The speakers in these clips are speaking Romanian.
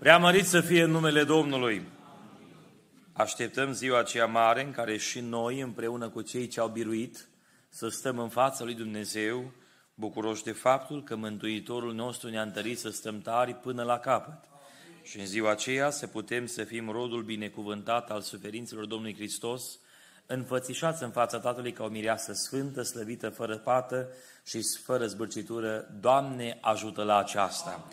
Preamărit să fie numele Domnului. Așteptăm ziua aceea mare în care și noi, împreună cu cei ce au biruit, să stăm în fața lui Dumnezeu, bucuroși de faptul că Mântuitorul nostru ne-a întărit să stăm tari până la capăt. Și în ziua aceea să putem să fim rodul binecuvântat al suferințelor Domnului Hristos, înfățișați în fața Tatălui ca o mireasă sfântă, slăvită, fără pată și fără zbârcitură. Doamne, ajută la aceasta!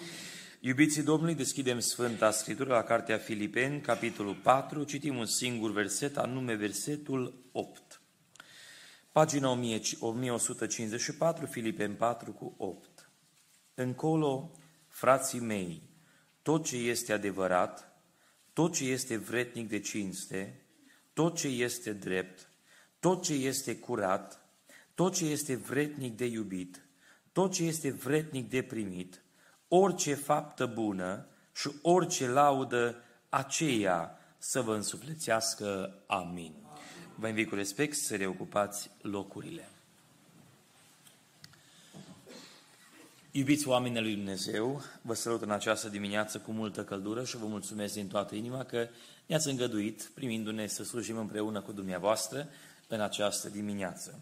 Iubiții Domnului, deschidem Sfânta Scriptură la Cartea Filipeni, capitolul 4, citim un singur verset, anume versetul 8. Pagina 1154, Filipeni 4 cu 8. Încolo, frații mei, tot ce este adevărat, tot ce este vretnic de cinste, tot ce este drept, tot ce este curat, tot ce este vretnic de iubit, tot ce este vretnic de primit, orice faptă bună și orice laudă, aceea să vă însuflețească. Amin. Vă invit cu respect să reocupați locurile. Iubiți oamenii lui Dumnezeu, vă salut în această dimineață cu multă căldură și vă mulțumesc din toată inima că ne-ați îngăduit, primindu-ne să slujim împreună cu dumneavoastră în această dimineață.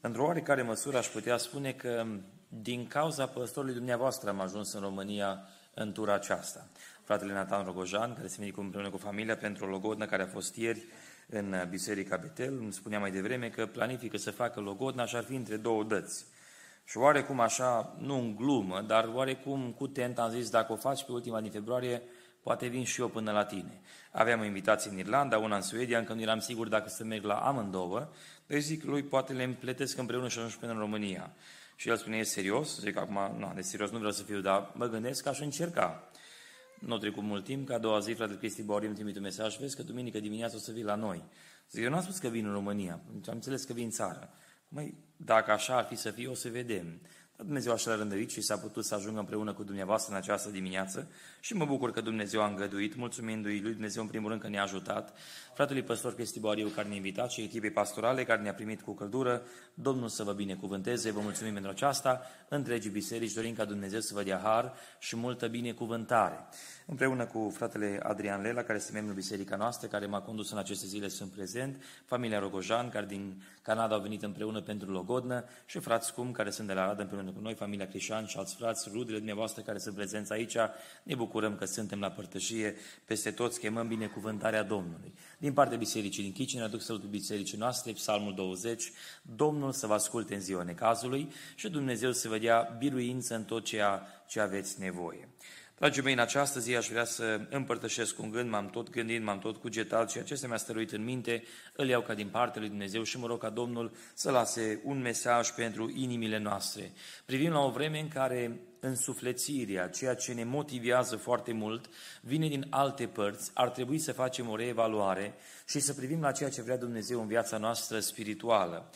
Într-o oarecare măsură aș putea spune că din cauza păstorului dumneavoastră am ajuns în România în tura aceasta. Fratele Nathan Rogojan, care se medică împreună cu familia pentru o logodnă care a fost ieri în Biserica Betel, îmi spunea mai devreme că planifică să facă logodna și ar fi între două dăți. Și oarecum așa, nu în glumă, dar oarecum cu tent am zis, dacă o faci pe ultima din februarie, poate vin și eu până la tine. Aveam o invitație în Irlanda, una în Suedia, încă nu eram sigur dacă să merg la amândouă, deci zic lui, poate le împletesc împreună și ajung până în România. Și el spune, e serios? Zic, acum, nu, de serios nu vreau să fiu, dar mă gândesc că aș încerca. Nu trecut mult timp, ca a doua zi, fratele Cristi Bauriu îmi trimite un mesaj, vezi că duminică dimineața o să vii la noi. Zic, eu nu am spus că vin în România, am înțeles că vin în țară. Măi, dacă așa ar fi să fie, o să vedem. Dar Dumnezeu așa l-a rândărit și s-a putut să ajungă împreună cu dumneavoastră în această dimineață și mă bucur că Dumnezeu a îngăduit, mulțumindu-i lui Dumnezeu în primul rând că ne-a ajutat, fratelui păstor Cristi Boariu care ne-a invitat și echipei pastorale care ne-a primit cu căldură, Domnul să vă binecuvânteze, vă mulțumim pentru aceasta, întregii biserici, dorim ca Dumnezeu să vă dea har și multă binecuvântare. Împreună cu fratele Adrian Lela, care este membru biserica noastră, care m-a condus în aceste zile, sunt prezent, familia Rogojan, care din Canada au venit împreună pentru logodnă și frați cum, care sunt de la Arad împreună cu noi, familia Crișan și alți frați, rudele dumneavoastră care sunt prezenți aici, ne bucurăm că suntem la părtășie, peste toți chemăm binecuvântarea Domnului. Din partea bisericii din Chicine, aduc salutul bisericii noastre, psalmul 20, Domnul să vă asculte în ziua necazului și Dumnezeu să vă dea biruință în tot ceea ce aveți nevoie. Dragii mei, în această zi aș vrea să împărtășesc un gând, m-am tot gândit, m-am tot cugetat și acesta mi-a stăruit în minte, îl iau ca din partea lui Dumnezeu și mă rog ca Domnul să lase un mesaj pentru inimile noastre. Privim la o vreme în care însuflețirea, ceea ce ne motivează foarte mult, vine din alte părți, ar trebui să facem o reevaluare și să privim la ceea ce vrea Dumnezeu în viața noastră spirituală.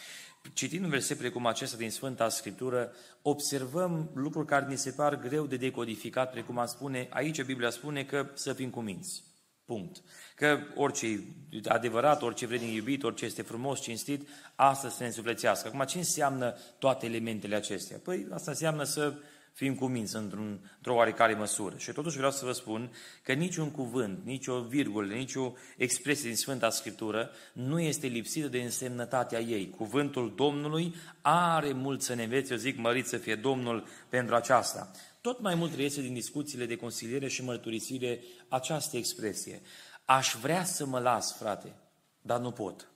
Citind un verset precum acesta din Sfânta Scriptură, observăm lucruri care ni se par greu de decodificat, precum a spune, aici Biblia spune că să fim cuminți. Punct. Că orice e adevărat, orice vrednic iubit, orice este frumos, cinstit, asta să ne însuflețească. Acum, ce înseamnă toate elementele acestea? Păi, asta înseamnă să fim cuminți într-un, într-o oarecare măsură. Și totuși vreau să vă spun că niciun cuvânt, nicio virgulă, nicio expresie din Sfânta Scriptură nu este lipsită de însemnătatea ei. Cuvântul Domnului are mult să ne învețe, eu zic, mărit să fie Domnul pentru aceasta. Tot mai mult reiese din discuțiile de consiliere și mărturisire această expresie. Aș vrea să mă las, frate, dar nu pot.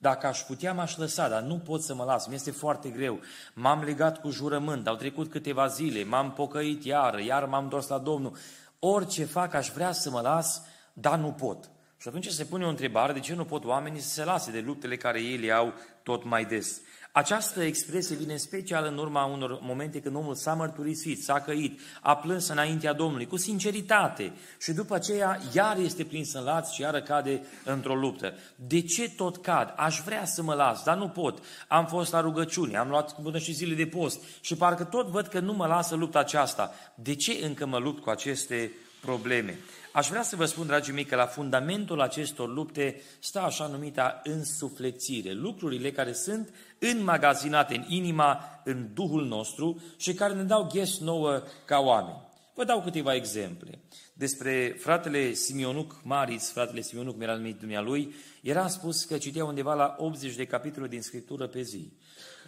Dacă aș putea, m-aș lăsa, dar nu pot să mă las, mi-este foarte greu. M-am legat cu jurământ, au trecut câteva zile, m-am pocăit iar, iar m-am întors la Domnul. Orice fac, aș vrea să mă las, dar nu pot. Și atunci se pune o întrebare, de ce nu pot oamenii să se lase de luptele care ei le au tot mai des? Această expresie vine în special în urma unor momente când omul s-a mărturisit, s-a căit, a plâns înaintea Domnului, cu sinceritate și după aceea iar este prins în laț și iară cade într-o luptă. De ce tot cad? Aș vrea să mă las, dar nu pot. Am fost la rugăciune, am luat până și zile de post și parcă tot văd că nu mă lasă lupta aceasta. De ce încă mă lupt cu aceste probleme? Aș vrea să vă spun, dragii mei, că la fundamentul acestor lupte stă așa numita însuflețire, lucrurile care sunt înmagazinate în inima, în Duhul nostru și care ne dau ghes nouă ca oameni. Vă dau câteva exemple. despre fratele Simionuc Mariț, fratele Simionuc mi era numit dumnealui, era spus că citea undeva la 80 de capitole din Scriptură pe zi.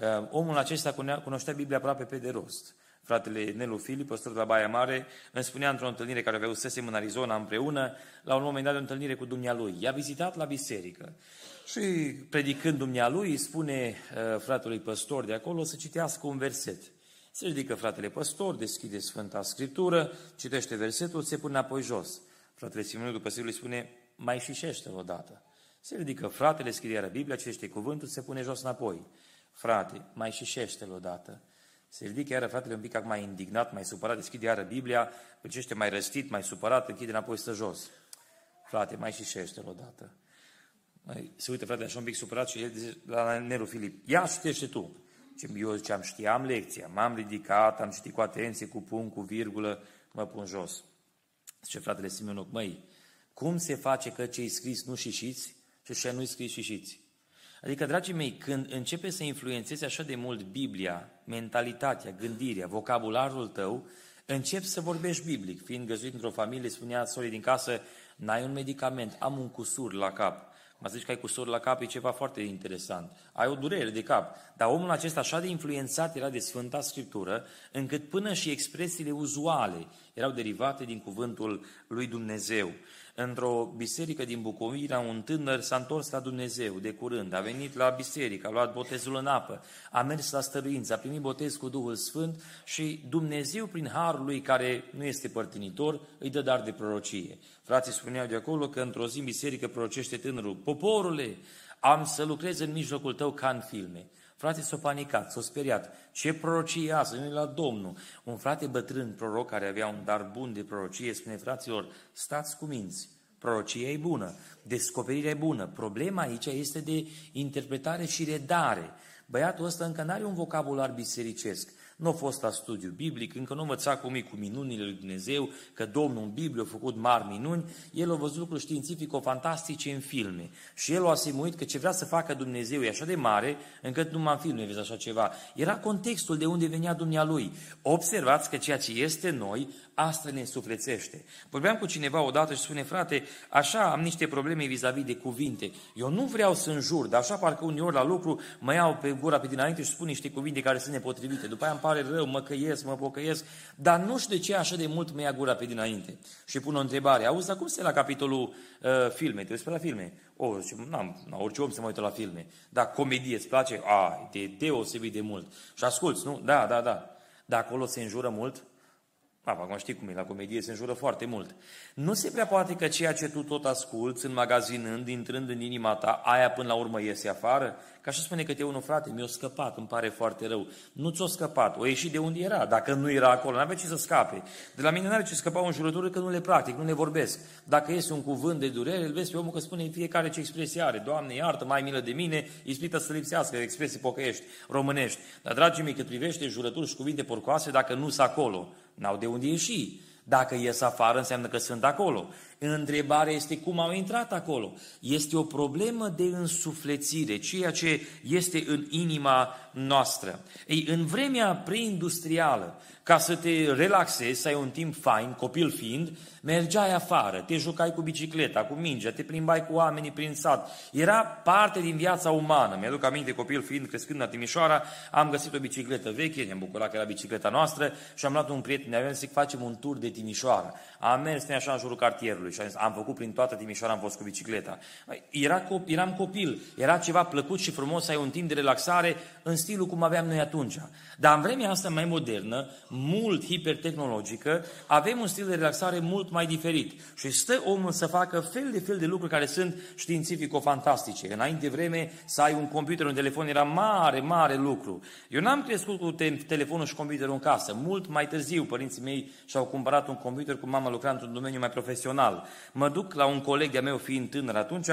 Uh, omul acesta cunoștea Biblia aproape pe de rost. Fratele Nelu Filip, păstor de la Baia Mare, îmi spunea într-o întâlnire care avea sesem în Arizona împreună, la un moment dat de o întâlnire cu dumnealui. I-a vizitat la biserică și predicând dumnealui, spune uh, fratelui păstor de acolo să citească un verset. Se ridică fratele păstor, deschide Sfânta Scriptură, citește versetul, se pune apoi jos. Fratele Simonul după se îi spune, mai șișește odată. Se ridică fratele, scrie iară Biblia, citește cuvântul, se pune jos înapoi. Frate, mai șișește odată. Se ridică iară fratele un pic mai indignat, mai supărat, deschide iară Biblia, păcește mai răstit, mai supărat, închide înapoi stă jos. Frate, mai șișește odată. Mai, se uită fratele așa un pic supărat și el zice la Neru Filip, ia citește tu. Eu ziceam, știam lecția, m-am ridicat, am citit cu atenție, cu punct, cu virgulă, mă pun jos. Zice fratele Simeonoc, măi, cum se face că cei scris nu șișiți și ce nu-i scris șișiți? Adică, dragii mei, când începe să influențezi așa de mult Biblia, mentalitatea, gândirea, vocabularul tău, încep să vorbești biblic. Fiind găzuit într-o familie, spunea sorii din casă, n-ai un medicament, am un cusur la cap. Mă zici că ai cusur la cap, e ceva foarte interesant. Ai o durere de cap. Dar omul acesta așa de influențat era de Sfânta Scriptură, încât până și expresiile uzuale erau derivate din cuvântul lui Dumnezeu într-o biserică din Bucovina, un tânăr s-a întors la Dumnezeu de curând, a venit la biserică, a luat botezul în apă, a mers la stăruință, a primit botez cu Duhul Sfânt și Dumnezeu, prin harul lui care nu este părtinitor, îi dă dar de prorocie. Frații spuneau de acolo că într-o zi în biserică prorocește tânărul, poporule, am să lucrez în mijlocul tău ca în filme. Frații s-au panicat, s-au speriat. Ce prorocie asta? Nu la Domnul. Un frate bătrân, proroc, care avea un dar bun de prorocie, spune fraților, stați cu minți. Prorocia e bună, descoperirea e bună. Problema aici este de interpretare și redare. Băiatul ăsta încă nu are un vocabular bisericesc nu a fost la studiu biblic, încă nu învăța cum e cu minunile lui Dumnezeu, că Domnul în Biblie a făcut mari minuni, el a văzut lucruri științifico-fantastice în filme. Și el a asimuit că ce vrea să facă Dumnezeu e așa de mare, încât numai în filme vezi așa ceva. Era contextul de unde venea Dumnealui. Observați că ceea ce este noi, asta ne suflețește. Vorbeam cu cineva odată și spune, frate, așa am niște probleme vis-a-vis de cuvinte. Eu nu vreau să înjur, dar așa parcă uneori la lucru mă iau pe gura pe dinainte și spun niște cuvinte care sunt nepotrivite. După aia îmi pare rău, mă căiesc, mă pocăiesc, dar nu știu de ce așa de mult mă ia gura pe dinainte. Și pun o întrebare, auzi, dar cum se la capitolul uh, filme? Te uiți pe la filme? O, oh, zice, n-am, n orice om se mai uită la filme. Dar comedie îți place? A, de deosebit de mult. Și asculți, nu? Da, da, da. Dar acolo se înjură mult? Acum știi cum e, la comedie se înjură foarte mult. Nu se prea poate că ceea ce tu tot asculți, înmagazinând, intrând în inima ta, aia până la urmă iese afară? Ca și spune că te unul, frate, mi-a scăpat, îmi pare foarte rău. Nu ți-a scăpat, o ieși de unde era. Dacă nu era acolo, nu avea ce să scape. De la mine nu are ce scăpa în jurătură că nu le practic, nu le vorbesc. Dacă este un cuvânt de durere, îl vezi pe omul că spune fiecare ce expresie are. Doamne, iartă, mai milă de mine, ispită să lipsească, expresii pocăiești, românești. Dar, dragii mei, cât privește jurături și cuvinte porcoase, dacă nu sunt acolo, n-au de unde ieși. Dacă ies afară, înseamnă că sunt acolo. Întrebarea este cum au intrat acolo. Este o problemă de însuflețire, ceea ce este în inima noastră. Ei, în vremea preindustrială, ca să te relaxezi, să ai un timp fain, copil fiind, mergeai afară, te jucai cu bicicleta, cu mingea, te plimbai cu oamenii prin sat. Era parte din viața umană. Mi-aduc aminte, copil fiind, crescând la Timișoara, am găsit o bicicletă veche, ne-am bucurat că era bicicleta noastră și am luat un prieten, ne-avem să facem un tur de Timișoara. Am mers ne așa în jurul cartierului și am, zis, am făcut prin toată Timișoara, am fost cu bicicleta. Era, eram copil, era ceva plăcut și frumos să ai un timp de relaxare în stilul cum aveam noi atunci. Dar în vremea asta mai modernă, mult hipertehnologică, avem un stil de relaxare mult mai diferit. Și stă omul să facă fel de fel de lucruri care sunt științifico-fantastice. Înainte de vreme, să ai un computer, un telefon, era mare, mare lucru. Eu n-am crescut cu te- telefonul și computerul în casă. Mult mai târziu, părinții mei și-au cumpărat un computer cu mama lucrând într-un domeniu mai profesional. Mă duc la un coleg de-a meu fiind tânăr atunci,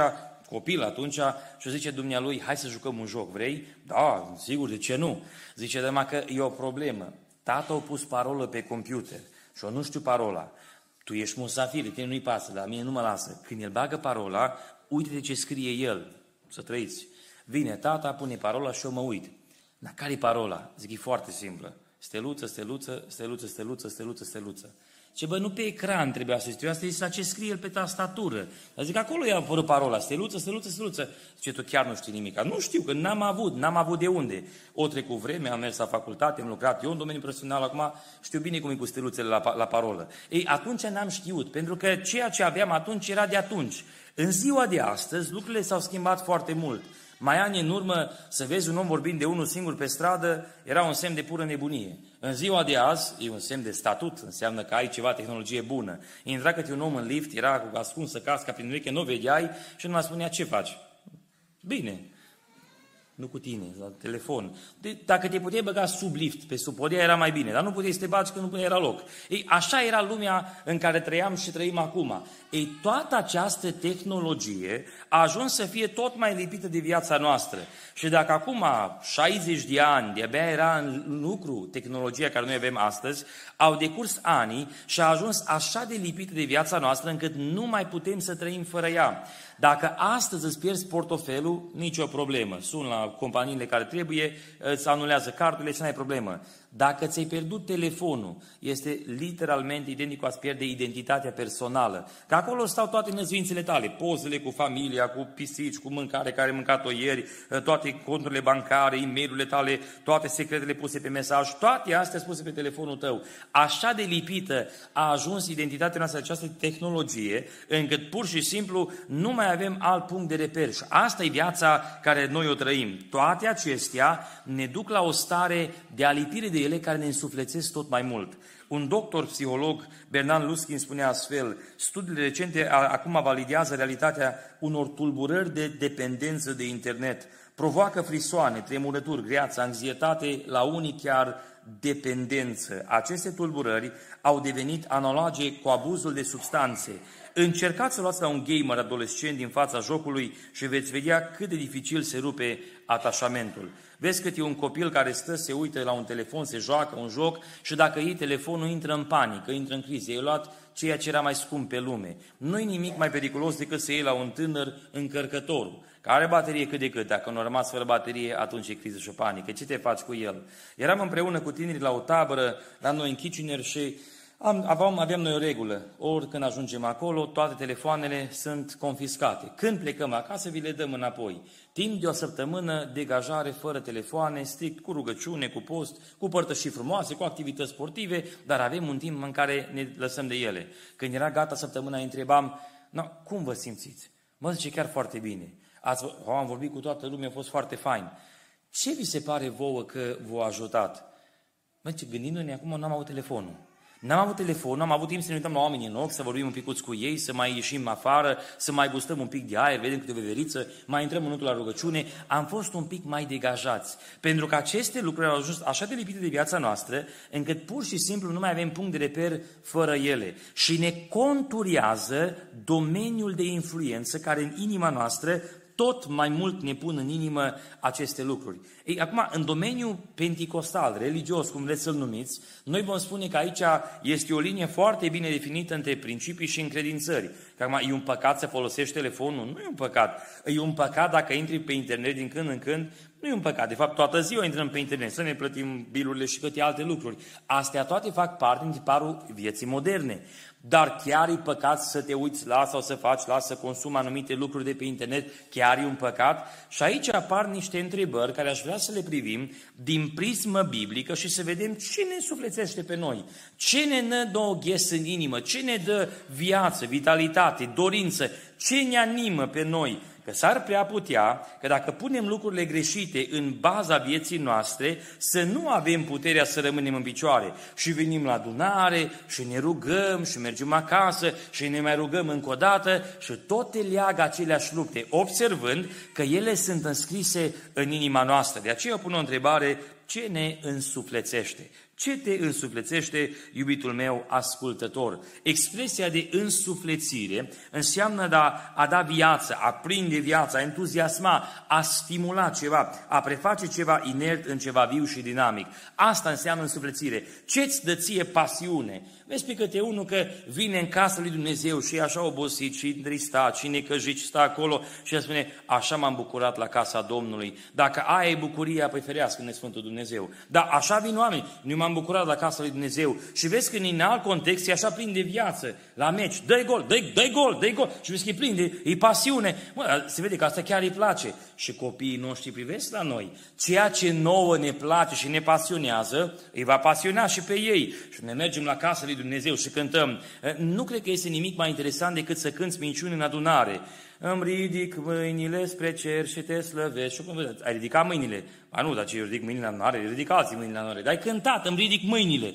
copil atunci și zice dumnealui, hai să jucăm un joc, vrei? Da, sigur, de ce nu? Zice, dar că e o problemă. Tata a pus parolă pe computer și eu nu știu parola. Tu ești musafir, tine nu-i pasă, dar mine nu mă lasă. Când el bagă parola, uite de ce scrie el, să trăiți. Vine tata, pune parola și eu mă uit. Dar care e parola? Zic, e foarte simplă. Steluță, steluță, steluță, steluță, steluță, steluță. Ce bă, nu pe ecran trebuia să scrie, asta este la ce scrie el pe tastatură. Dar zic, acolo i-a apărut parola, steluță, steluță, steluță. Ce tu chiar nu știi nimic. Nu știu, că n-am avut, n-am avut de unde. O trecut vreme, am mers la facultate, am lucrat eu în domeniul profesional, acum știu bine cum e cu steluțele la, la parolă. Ei, atunci n-am știut, pentru că ceea ce aveam atunci era de atunci. În ziua de astăzi, lucrurile s-au schimbat foarte mult. Mai ani în urmă, să vezi un om vorbind de unul singur pe stradă, era un semn de pură nebunie. În ziua de azi, e un semn de statut, înseamnă că ai ceva tehnologie bună. Intra câte un om în lift, era cu ascunsă casca prin ureche, nu vedeai și nu mai spunea ce faci. Bine, nu cu tine, la telefon. De, dacă te puteai băga sub lift, pe sub podea, era mai bine, dar nu puteai să te bagi că nu era loc. Ei, așa era lumea în care trăiam și trăim acum. Ei, toată această tehnologie a ajuns să fie tot mai lipită de viața noastră. Și dacă acum 60 de ani de-abia era în lucru tehnologia care noi avem astăzi, au decurs ani și a ajuns așa de lipită de viața noastră încât nu mai putem să trăim fără ea. Dacă astăzi îți pierzi portofelul, nicio problemă. Sun la companiile care trebuie, îți anulează cardurile și nu ai problemă. Dacă ți-ai pierdut telefonul, este literalmente identic cu a-ți pierde identitatea personală. Că acolo stau toate năzuințele tale, pozele cu familia, cu pisici, cu mâncare care ai mâncat-o ieri, toate conturile bancare, e mail tale, toate secretele puse pe mesaj, toate astea spuse pe telefonul tău. Așa de lipită a ajuns identitatea noastră această tehnologie, încât pur și simplu nu mai avem alt punct de reper. Și asta e viața care noi o trăim. Toate acestea ne duc la o stare de alipire de ele care ne însuflețesc tot mai mult. Un doctor psiholog, Bernard Luskin, spunea astfel, studiile recente acum validează realitatea unor tulburări de dependență de internet. Provoacă frisoane, tremurături, greață, anxietate, la unii chiar dependență. Aceste tulburări au devenit analoge cu abuzul de substanțe. Încercați să luați la un gamer adolescent din fața jocului și veți vedea cât de dificil se rupe atașamentul. Vezi cât e un copil care stă, se uită la un telefon, se joacă un joc și dacă iei telefonul, intră în panică, intră în criză. Ei luat ceea ce era mai scump pe lume. Nu-i nimic mai periculos decât să iei la un tânăr încărcătorul, care are baterie cât de cât. Dacă nu a rămas fără baterie, atunci e criză și o panică. Ce te faci cu el? Eram împreună cu tinerii la o tabără la noi în Kitchener și am, aveam, aveam noi o regulă. Ori când ajungem acolo, toate telefoanele sunt confiscate. Când plecăm acasă, vi le dăm înapoi. Timp de o săptămână, degajare fără telefoane, strict cu rugăciune, cu post, cu părtășii frumoase, cu activități sportive, dar avem un timp în care ne lăsăm de ele. Când era gata săptămâna, îi întrebam, no, cum vă simțiți? Mă zice chiar foarte bine. Ați, am vorbit cu toată lumea, a fost foarte fain. Ce vi se pare vouă că v-a ajutat? Mă, ce gândindu-ne acum, n-am avut telefonul. N-am avut telefon, n-am avut timp să ne uităm la oameni în ochi, să vorbim un pic cu ei, să mai ieșim afară, să mai gustăm un pic de aer, vedem câte o veveriță, mai intrăm în la rugăciune. Am fost un pic mai degajați. Pentru că aceste lucruri au ajuns așa de lipite de viața noastră, încât pur și simplu nu mai avem punct de reper fără ele. Și ne conturează domeniul de influență care în inima noastră tot mai mult ne pun în inimă aceste lucruri. Ei, acum, în domeniul penticostal, religios, cum vreți să-l numiți, noi vom spune că aici este o linie foarte bine definită între principii și încredințări. Că acum, e un păcat să folosești telefonul? Nu e un păcat. E un păcat dacă intri pe internet din când în când? Nu e un păcat. De fapt, toată ziua intrăm pe internet să ne plătim bilurile și câte alte lucruri. Astea toate fac parte din tiparul vieții moderne. Dar chiar e păcat să te uiți la sau să faci la, să consumi anumite lucruri de pe internet, chiar e un păcat? Și aici apar niște întrebări care aș vrea să le privim din prismă biblică și să vedem ce ne sufletește pe noi, ce ne dă o ghes în inimă, ce ne dă viață, vitalitate, dorință, ce ne animă pe noi Că s-ar prea putea că dacă punem lucrurile greșite în baza vieții noastre, să nu avem puterea să rămânem în picioare. Și venim la adunare și ne rugăm și mergem acasă și ne mai rugăm încă o dată și tot te leagă aceleași lupte, observând că ele sunt înscrise în inima noastră. De aceea pun o întrebare, ce ne însuflețește? Ce te însuflețește, iubitul meu ascultător? Expresia de însuflețire înseamnă da, a da viață, a prinde viață, a entuziasma, a stimula ceva, a preface ceva inert în ceva viu și dinamic. Asta înseamnă însuflețire. Ce-ți dă ție pasiune? Vezi pe câte unul că vine în casa lui Dumnezeu și e așa obosit și întristat și necăjit și stă acolo și el spune, așa m-am bucurat la casa Domnului. Dacă aia e bucuria, păi ferească ne Sfântul Dumnezeu. Dar așa vin oameni. Nu m-am bucurat la casa lui Dumnezeu. Și vezi că în alt context e așa plin de viață. La meci, dă gol, dă dă gol, dă gol. Și vezi că e plin de, e pasiune. Mă, se vede că asta chiar îi place. Și copiii noștri privesc la noi. Ceea ce nouă ne place și ne pasionează, îi va pasiona și pe ei. Și ne mergem la casa lui Dumnezeu și cântăm. Nu cred că este nimic mai interesant decât să cânți minciuni în adunare îmi ridic mâinile spre cer și te slăvesc. Și cum ai ridicat mâinile? A, nu, dar ce eu ridic mâinile la mare, ridicați mâinile la mare. Dar ai cântat, îmi ridic mâinile.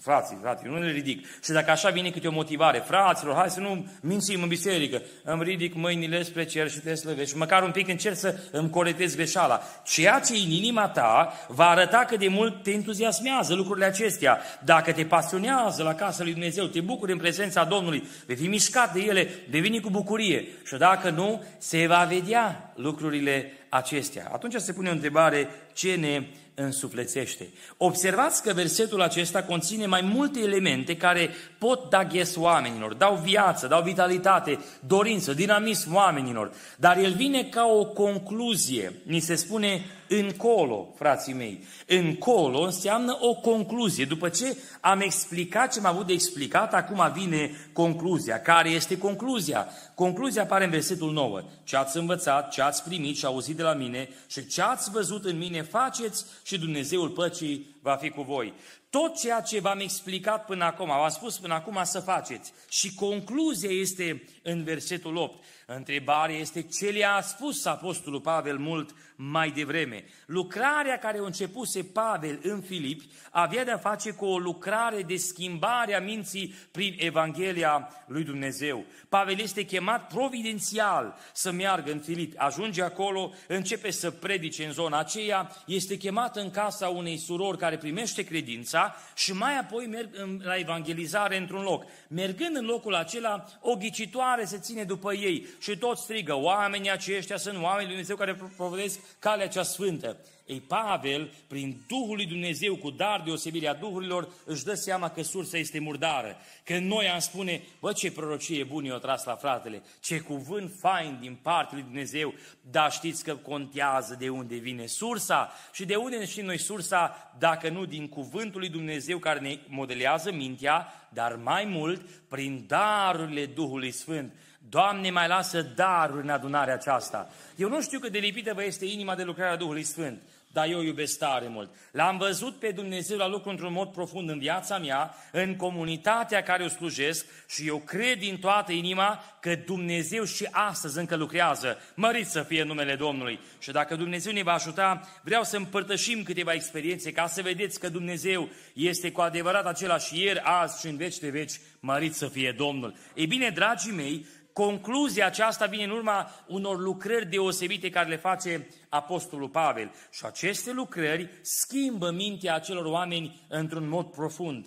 Frații, frații, nu le ridic. Și dacă așa vine câte o motivare, fraților, hai să nu mințim în biserică, îmi ridic mâinile spre cer și te slăvești. Și măcar un pic încerc să îmi corectez greșeala. Ceea ce în inima ta va arăta cât de mult te entuziasmează lucrurile acestea. Dacă te pasionează la casa lui Dumnezeu, te bucuri în prezența Domnului, vei fi mișcat de ele, vei veni cu bucurie. Și dacă nu, se va vedea lucrurile acestea. Atunci se pune o întrebare, ce ne însuflețește. Observați că versetul acesta conține mai multe elemente care pot da ghes oamenilor, dau viață, dau vitalitate, dorință, dinamism oamenilor, dar el vine ca o concluzie. Ni se spune încolo, frații mei. Încolo înseamnă o concluzie. După ce am explicat ce am avut de explicat, acum vine concluzia. Care este concluzia? Concluzia apare în versetul 9. Ce ați învățat, ce ați primit și auzit de la mine și ce ați văzut în mine faceți și Dumnezeul păcii va fi cu voi. Tot ceea ce v-am explicat până acum, v-am spus până acum să faceți. Și concluzia este în versetul 8. Întrebarea este ce le-a spus Apostolul Pavel mult mai devreme. Lucrarea care a începuse Pavel în Filipi avea de-a face cu o lucrare de schimbare a minții prin Evanghelia lui Dumnezeu. Pavel este chemat providențial să meargă în Filipi. Ajunge acolo, începe să predice în zona aceea, este chemat în casa unei surori care primește credința și mai apoi merg la evangelizare într-un loc. Mergând în locul acela, o ghicitoare se ține după ei și tot strigă, oamenii aceștia sunt oamenii lui Dumnezeu care propovădesc calea cea sfântă. Ei, Pavel, prin Duhul lui Dumnezeu, cu dar deosebirea Duhurilor, își dă seama că sursa este murdară. Că noi am spune, bă, ce prorocie bună i-o tras la fratele, ce cuvânt fain din partea lui Dumnezeu, dar știți că contează de unde vine sursa și de unde ne știm noi sursa, dacă nu din cuvântul lui Dumnezeu care ne modelează mintea, dar mai mult prin darurile Duhului Sfânt. Doamne, mai lasă daruri în adunarea aceasta. Eu nu știu cât de lipită vă este inima de lucrarea Duhului Sfânt, dar eu iubesc tare mult. L-am văzut pe Dumnezeu la lucru într-un mod profund în viața mea, în comunitatea care o slujesc și eu cred din toată inima că Dumnezeu și astăzi încă lucrează. Mărit să fie numele Domnului. Și dacă Dumnezeu ne va ajuta, vreau să împărtășim câteva experiențe ca să vedeți că Dumnezeu este cu adevărat același ieri, azi și în veci de veci. Mărit să fie Domnul. Ei bine, dragii mei, Concluzia aceasta vine în urma unor lucrări deosebite care le face Apostolul Pavel. Și aceste lucrări schimbă mintea acelor oameni într-un mod profund.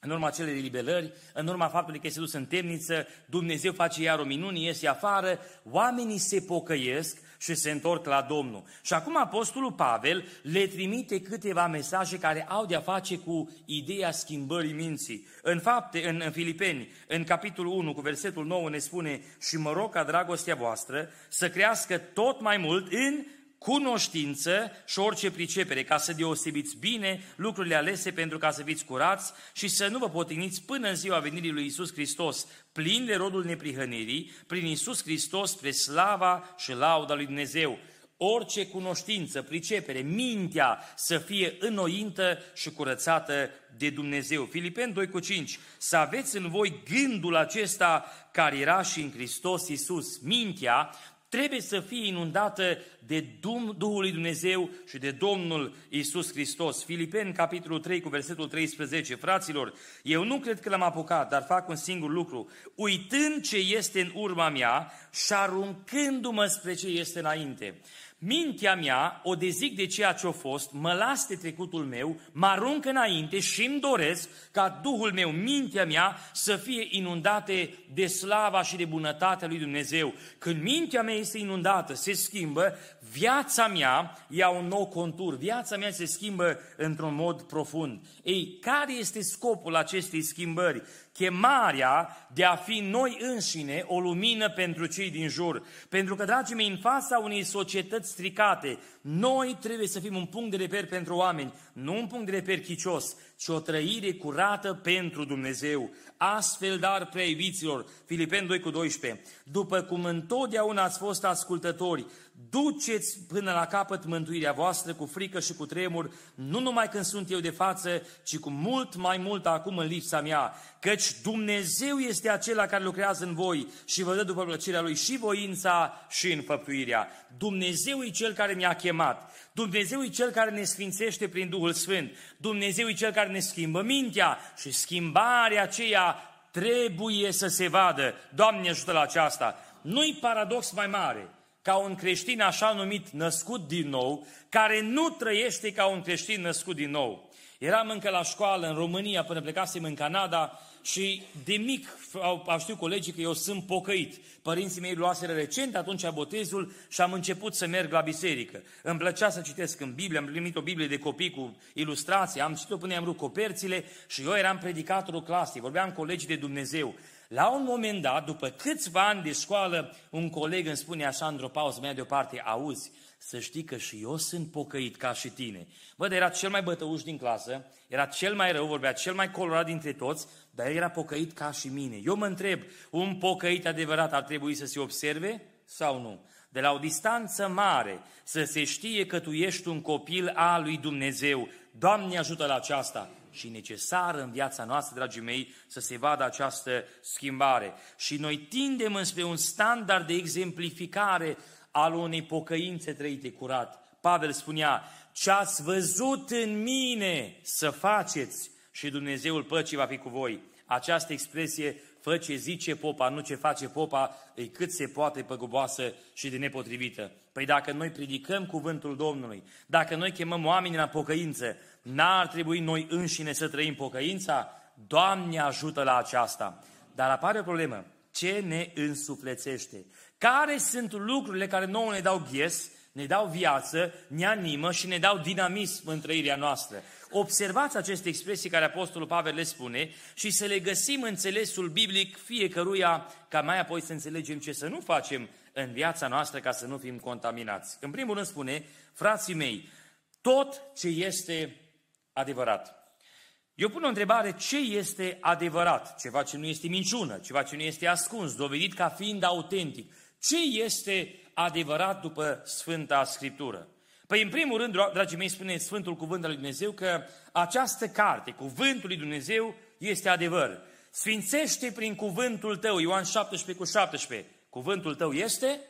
În urma acelei eliberări, în urma faptului că este dus în temniță, Dumnezeu face iar o minune, iese afară, oamenii se pocăiesc și se întorc la Domnul. Și acum Apostolul Pavel le trimite câteva mesaje care au de-a face cu ideea schimbării minții. În fapte, în, în Filipeni, în capitolul 1, cu versetul 9, ne spune și mă rog ca dragostea voastră să crească tot mai mult în cunoștință și orice pricepere, ca să deosebiți bine lucrurile alese pentru ca să fiți curați și să nu vă potigniți până în ziua venirii lui Isus Hristos, plin de rodul neprihănirii, prin Isus Hristos, spre slava și lauda lui Dumnezeu. Orice cunoștință, pricepere, mintea să fie înnoită și curățată de Dumnezeu. Filipeni 2 cu 5. Să aveți în voi gândul acesta care era și în Hristos Isus. Mintea trebuie să fie inundată de Duhul lui Dumnezeu și de Domnul Isus Hristos. Filipeni, capitolul 3, cu versetul 13. Fraților, eu nu cred că l-am apucat, dar fac un singur lucru. Uitând ce este în urma mea și aruncându-mă spre ce este înainte. Mintea mea o dezic de ceea ce a fost, mă las de trecutul meu, mă arunc înainte și îmi doresc ca Duhul meu, mintea mea, să fie inundate de slava și de bunătatea lui Dumnezeu. Când mintea mea este inundată, se schimbă, viața mea ia un nou contur, viața mea se schimbă într-un mod profund. Ei, care este scopul acestei schimbări? Chemarea de a fi noi înșine o lumină pentru cei din jur. Pentru că, dragii mei, în fața unei societăți stricate, noi trebuie să fim un punct de reper pentru oameni, nu un punct de reper chicios, ci o trăire curată pentru Dumnezeu. Astfel, dar, prea iubiților, Filipeni 2 cu 12, după cum întotdeauna ați fost ascultători, duceți până la capăt mântuirea voastră cu frică și cu tremur, nu numai când sunt eu de față, ci cu mult mai mult acum în lipsa mea, căci Dumnezeu este acela care lucrează în voi și vă dă după plăcerea Lui și voința și înfăptuirea. Dumnezeu e Cel care ne-a chemat. Dumnezeu e Cel care ne sfințește prin Duhul Sfânt. Dumnezeu e Cel care ne schimbă mintea și schimbarea aceea trebuie să se vadă. Doamne ajută la aceasta! Nu-i paradox mai mare ca un creștin așa numit născut din nou, care nu trăiește ca un creștin născut din nou. Eram încă la școală în România până plecasem în Canada și de mic au, au știu colegii că eu sunt pocăit. Părinții mei luaseră recent atunci botezul și am început să merg la biserică. Îmi plăcea să citesc în Biblie, am primit o Biblie de copii cu ilustrații, am citit-o până am rupt coperțile și eu eram predicatorul clasei, vorbeam colegii de Dumnezeu. La un moment dat, după câțiva ani de școală, un coleg îmi spune așa într-o pauză mea deoparte, auzi, să știi că și eu sunt pocăit ca și tine. Bă, dar era cel mai bătăuș din clasă, era cel mai rău, vorbea cel mai colorat dintre toți, dar el era pocăit ca și mine. Eu mă întreb, un pocăit adevărat ar trebui să se observe sau nu? De la o distanță mare să se știe că tu ești un copil al lui Dumnezeu. Doamne ajută la aceasta! Și necesară în viața noastră, dragii mei, să se vadă această schimbare. Și noi tindem înspre un standard de exemplificare al unei pocăințe trăite curat. Pavel spunea, ce ați văzut în mine să faceți și Dumnezeul păcii va fi cu voi. Această expresie, fă ce zice popa, nu ce face popa, e cât se poate păguboasă și de nepotrivită. Păi dacă noi predicăm cuvântul Domnului, dacă noi chemăm oamenii la pocăință, n-ar trebui noi înșine să trăim pocăința? Doamne ajută la aceasta! Dar apare o problemă. Ce ne însuflețește? Care sunt lucrurile care nouă ne dau ghes, ne dau viață, ne animă și ne dau dinamism în trăirea noastră? Observați aceste expresii care Apostolul Pavel le spune și să le găsim înțelesul biblic fiecăruia, ca mai apoi să înțelegem ce să nu facem în viața noastră ca să nu fim contaminați. În primul rând spune, frații mei, tot ce este adevărat. Eu pun o întrebare, ce este adevărat? Ceva ce nu este minciună, ceva ce nu este ascuns, dovedit ca fiind autentic. Ce este adevărat după Sfânta Scriptură? Păi, în primul rând, dragii mei, spune Sfântul Cuvânt al lui Dumnezeu că această carte, Cuvântul lui Dumnezeu, este adevăr. Sfințește prin cuvântul tău, Ioan 17 cu 17. Cuvântul tău este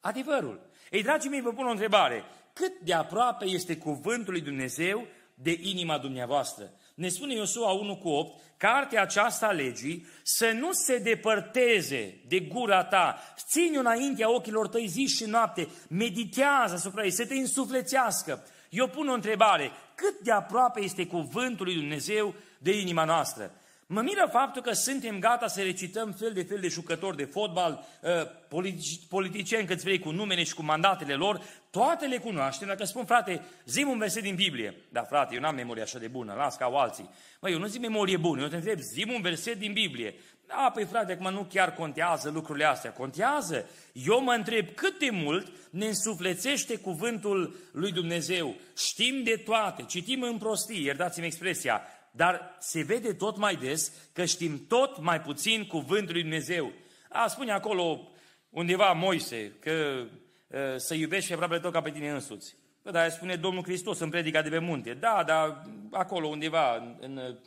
adevărul. Ei, dragii mei, vă pun o întrebare. Cât de aproape este cuvântul lui Dumnezeu de inima dumneavoastră? Ne spune Iosua 1 cu 8, cartea aceasta a legii să nu se depărteze de gura ta, ține-o înaintea ochilor tăi zi și noapte, meditează asupra ei, să te însuflețească. Eu pun o întrebare, cât de aproape este cuvântul lui Dumnezeu de inima noastră? Mă miră faptul că suntem gata să recităm fel de fel de jucători de fotbal, uh, politicieni câți vrei cu numele și cu mandatele lor, toate le cunoaștem. Dacă spun, frate, zi un verset din Biblie. Da, frate, eu n-am memoria așa de bună, las ca alții. Măi, eu nu zic memorie bună, eu te întreb, zi un verset din Biblie. Da, păi frate, acum nu chiar contează lucrurile astea. Contează. Eu mă întreb cât de mult ne însuflețește cuvântul lui Dumnezeu. Știm de toate, citim în prostii, iertați-mi expresia, dar se vede tot mai des că știm tot mai puțin cuvântul lui Dumnezeu. A, spune acolo undeva Moise că ă, să iubești pe aproape tot ca pe tine însuți. Bă, dar spune Domnul Hristos în predica de pe munte. Da, dar acolo undeva în, în,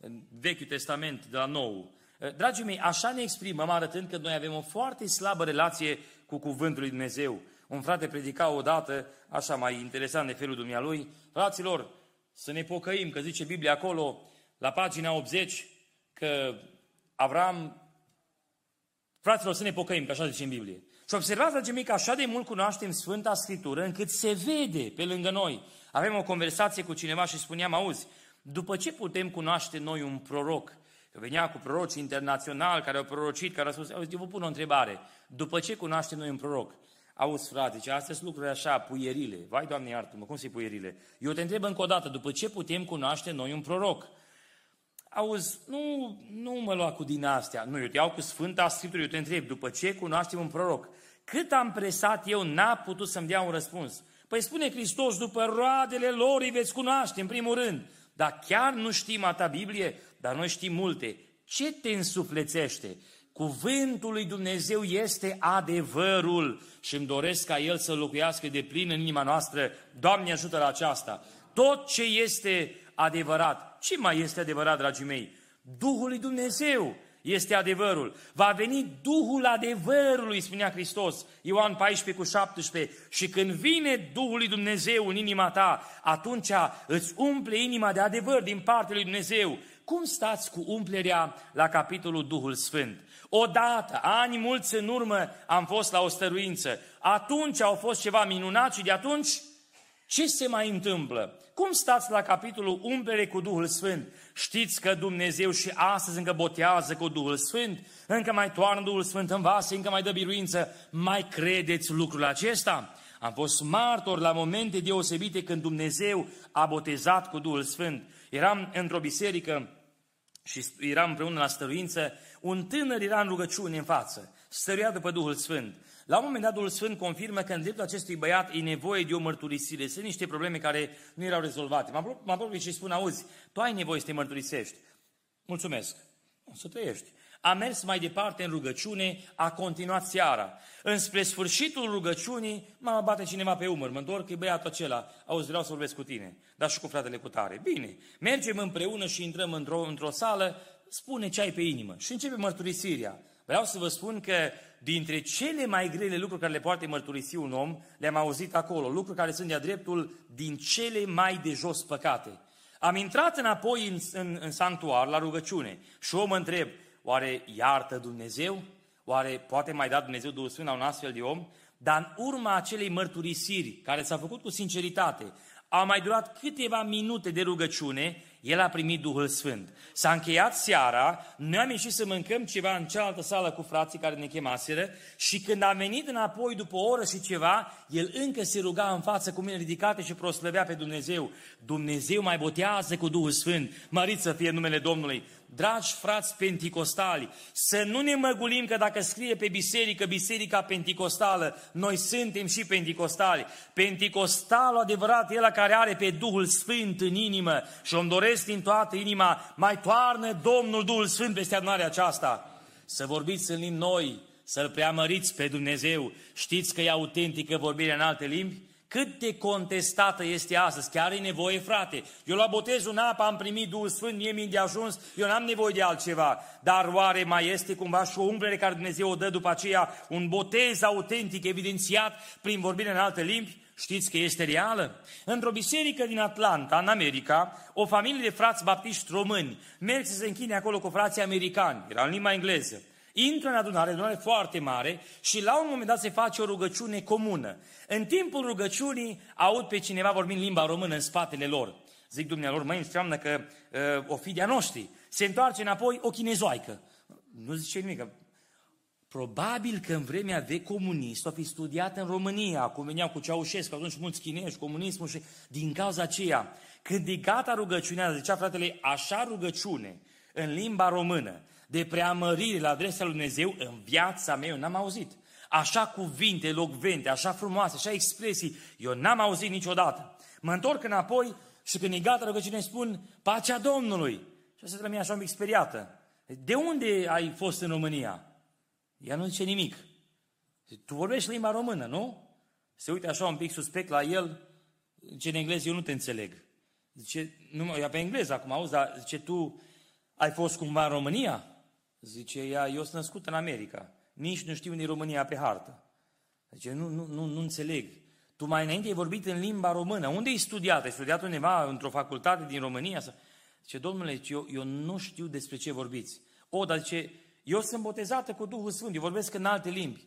în Vechiul Testament, de la Nou. Ă, dragii mei, așa ne exprimăm arătând că noi avem o foarte slabă relație cu cuvântul lui Dumnezeu. Un frate predica odată, așa mai interesant de felul dumnealui, fraților, să ne pocăim, că zice Biblia acolo, la pagina 80, că Avram, fraților, să ne pocăim, că așa zice în Biblie. Și observați, dragii mei, că așa de mult cunoaștem Sfânta Scriptură, încât se vede pe lângă noi. Avem o conversație cu cineva și spuneam, auzi, după ce putem cunoaște noi un proroc? Că venea cu proroci internaționali care au prorocit, care au spus, auzi, eu vă pun o întrebare, după ce cunoaștem noi un proroc? Auzi, frate, ce astea sunt lucruri așa, puierile. Vai, Doamne, iartă-mă, cum se puierile? Eu te întreb încă o dată, după ce putem cunoaște noi un proroc? auzi, nu, nu mă lua cu din astea. Nu, eu te iau cu Sfânta Scriptură, eu te întreb, după ce cunoaștem un proroc, cât am presat eu, n-a putut să-mi dea un răspuns. Păi spune Hristos, după roadele lor îi veți cunoaște, în primul rând. Dar chiar nu știm a ta Biblie, dar noi știm multe. Ce te însuflețește? Cuvântul lui Dumnezeu este adevărul și îmi doresc ca El să locuiască de plin în inima noastră. Doamne ajută la aceasta! Tot ce este adevărat, ce mai este adevărat, dragii mei? Duhul lui Dumnezeu este adevărul. Va veni Duhul adevărului, spunea Hristos, Ioan 14 cu 17, și când vine Duhul lui Dumnezeu în inima ta, atunci îți umple inima de adevăr din partea lui Dumnezeu. Cum stați cu umplerea la capitolul Duhul Sfânt? Odată, ani mulți în urmă, am fost la o stăruință. Atunci au fost ceva minunat și de atunci ce se mai întâmplă? Cum stați la capitolul umplere cu Duhul Sfânt? Știți că Dumnezeu și astăzi încă botează cu Duhul Sfânt? Încă mai toarnă Duhul Sfânt în vase, încă mai dă biruință? Mai credeți lucrul acesta? Am fost martor la momente deosebite când Dumnezeu a botezat cu Duhul Sfânt. Eram într-o biserică și eram împreună la stăruință, un tânăr era în rugăciune în față, stăruia după Duhul Sfânt. La un moment dat, Duhul Sfânt confirmă că în dreptul acestui băiat e nevoie de o mărturisire. Sunt niște probleme care nu erau rezolvate. M-a apropie și spun, auzi, tu ai nevoie să te mărturisești. Mulțumesc. O să trăiești. A mers mai departe în rugăciune, a continuat seara. Înspre sfârșitul rugăciunii, mă bate cineva pe umăr, mă întorc, e băiatul acela, auzi, vreau să vorbesc cu tine, dar și cu fratele cu tare. Bine, mergem împreună și intrăm într-o, într-o sală, spune ce ai pe inimă și începe mărturisirea. Vreau să vă spun că dintre cele mai grele lucruri care le poate mărturisi un om, le-am auzit acolo, lucruri care sunt de-a dreptul din cele mai de jos păcate. Am intrat înapoi în, în, în sanctuar, la rugăciune, și eu mă întreb, oare iartă Dumnezeu? Oare poate mai da Dumnezeu Duhul Sfânt la un astfel de om? Dar în urma acelei mărturisiri, care s-a făcut cu sinceritate, a mai durat câteva minute de rugăciune, el a primit Duhul Sfânt. S-a încheiat seara, noi am ieșit să mâncăm ceva în cealaltă sală cu frații care ne chemaseră și când a venit înapoi după o oră și ceva, el încă se ruga în față cu mine ridicate și proslăvea pe Dumnezeu. Dumnezeu mai botează cu Duhul Sfânt, mărit să fie numele Domnului dragi frați penticostali, să nu ne măgulim că dacă scrie pe biserică, biserica penticostală, noi suntem și penticostali. Penticostalul adevărat e el care are pe Duhul Sfânt în inimă și îmi doresc din toată inima, mai toarnă Domnul Duhul Sfânt peste adunarea aceasta. Să vorbiți în limbi noi, să-L preamăriți pe Dumnezeu. Știți că e autentică vorbirea în alte limbi? Cât de contestată este astăzi, chiar e nevoie, frate. Eu la botezul în apă am primit Duhul Sfânt, mie mi de ajuns, eu n-am nevoie de altceva. Dar oare mai este cumva și o umplere care Dumnezeu o dă după aceea, un botez autentic, evidențiat prin vorbire în alte limbi? Știți că este reală? Într-o biserică din Atlanta, în America, o familie de frați baptiști români merge să se închine acolo cu frații americani, era în limba engleză intră în adunare, adunare foarte mare și la un moment dat se face o rugăciune comună. În timpul rugăciunii aud pe cineva vorbind limba română în spatele lor. Zic dumnealor, măi, înseamnă că uh, o fi de-a noștri. Se întoarce înapoi o chinezoaică. Nu zice nimic. Probabil că în vremea vechi comunist o fi studiat în România, cum veneau cu Ceaușescu, atunci mulți chinezi, comunismul și din cauza aceea, când e gata rugăciunea, zicea fratele, așa rugăciune în limba română, de preamărire la adresa lui Dumnezeu în viața mea, eu n-am auzit. Așa cuvinte locvente, așa frumoase, așa expresii, eu n-am auzit niciodată. Mă întorc înapoi și când e gata rugăciune spun, pacea Domnului. Și asta mine așa un pic speriată. De unde ai fost în România? Ea nu zice nimic. Tu vorbești limba română, nu? Se uite așa un pic suspect la el, zice în engleză, eu nu te înțeleg. Zice, nu, ea pe engleză acum, auzi, dar zice, tu ai fost cumva în România? Zice ea, eu sunt născut în America. Nici nu știu unde e România pe hartă. Zice, nu, nu, nu, nu înțeleg. Tu mai înainte ai vorbit în limba română. Unde ai studiat? Ai studiat undeva într-o facultate din România? Zice, domnule, eu, eu nu știu despre ce vorbiți. O, dar zice, eu sunt botezată cu Duhul Sfânt, eu vorbesc în alte limbi.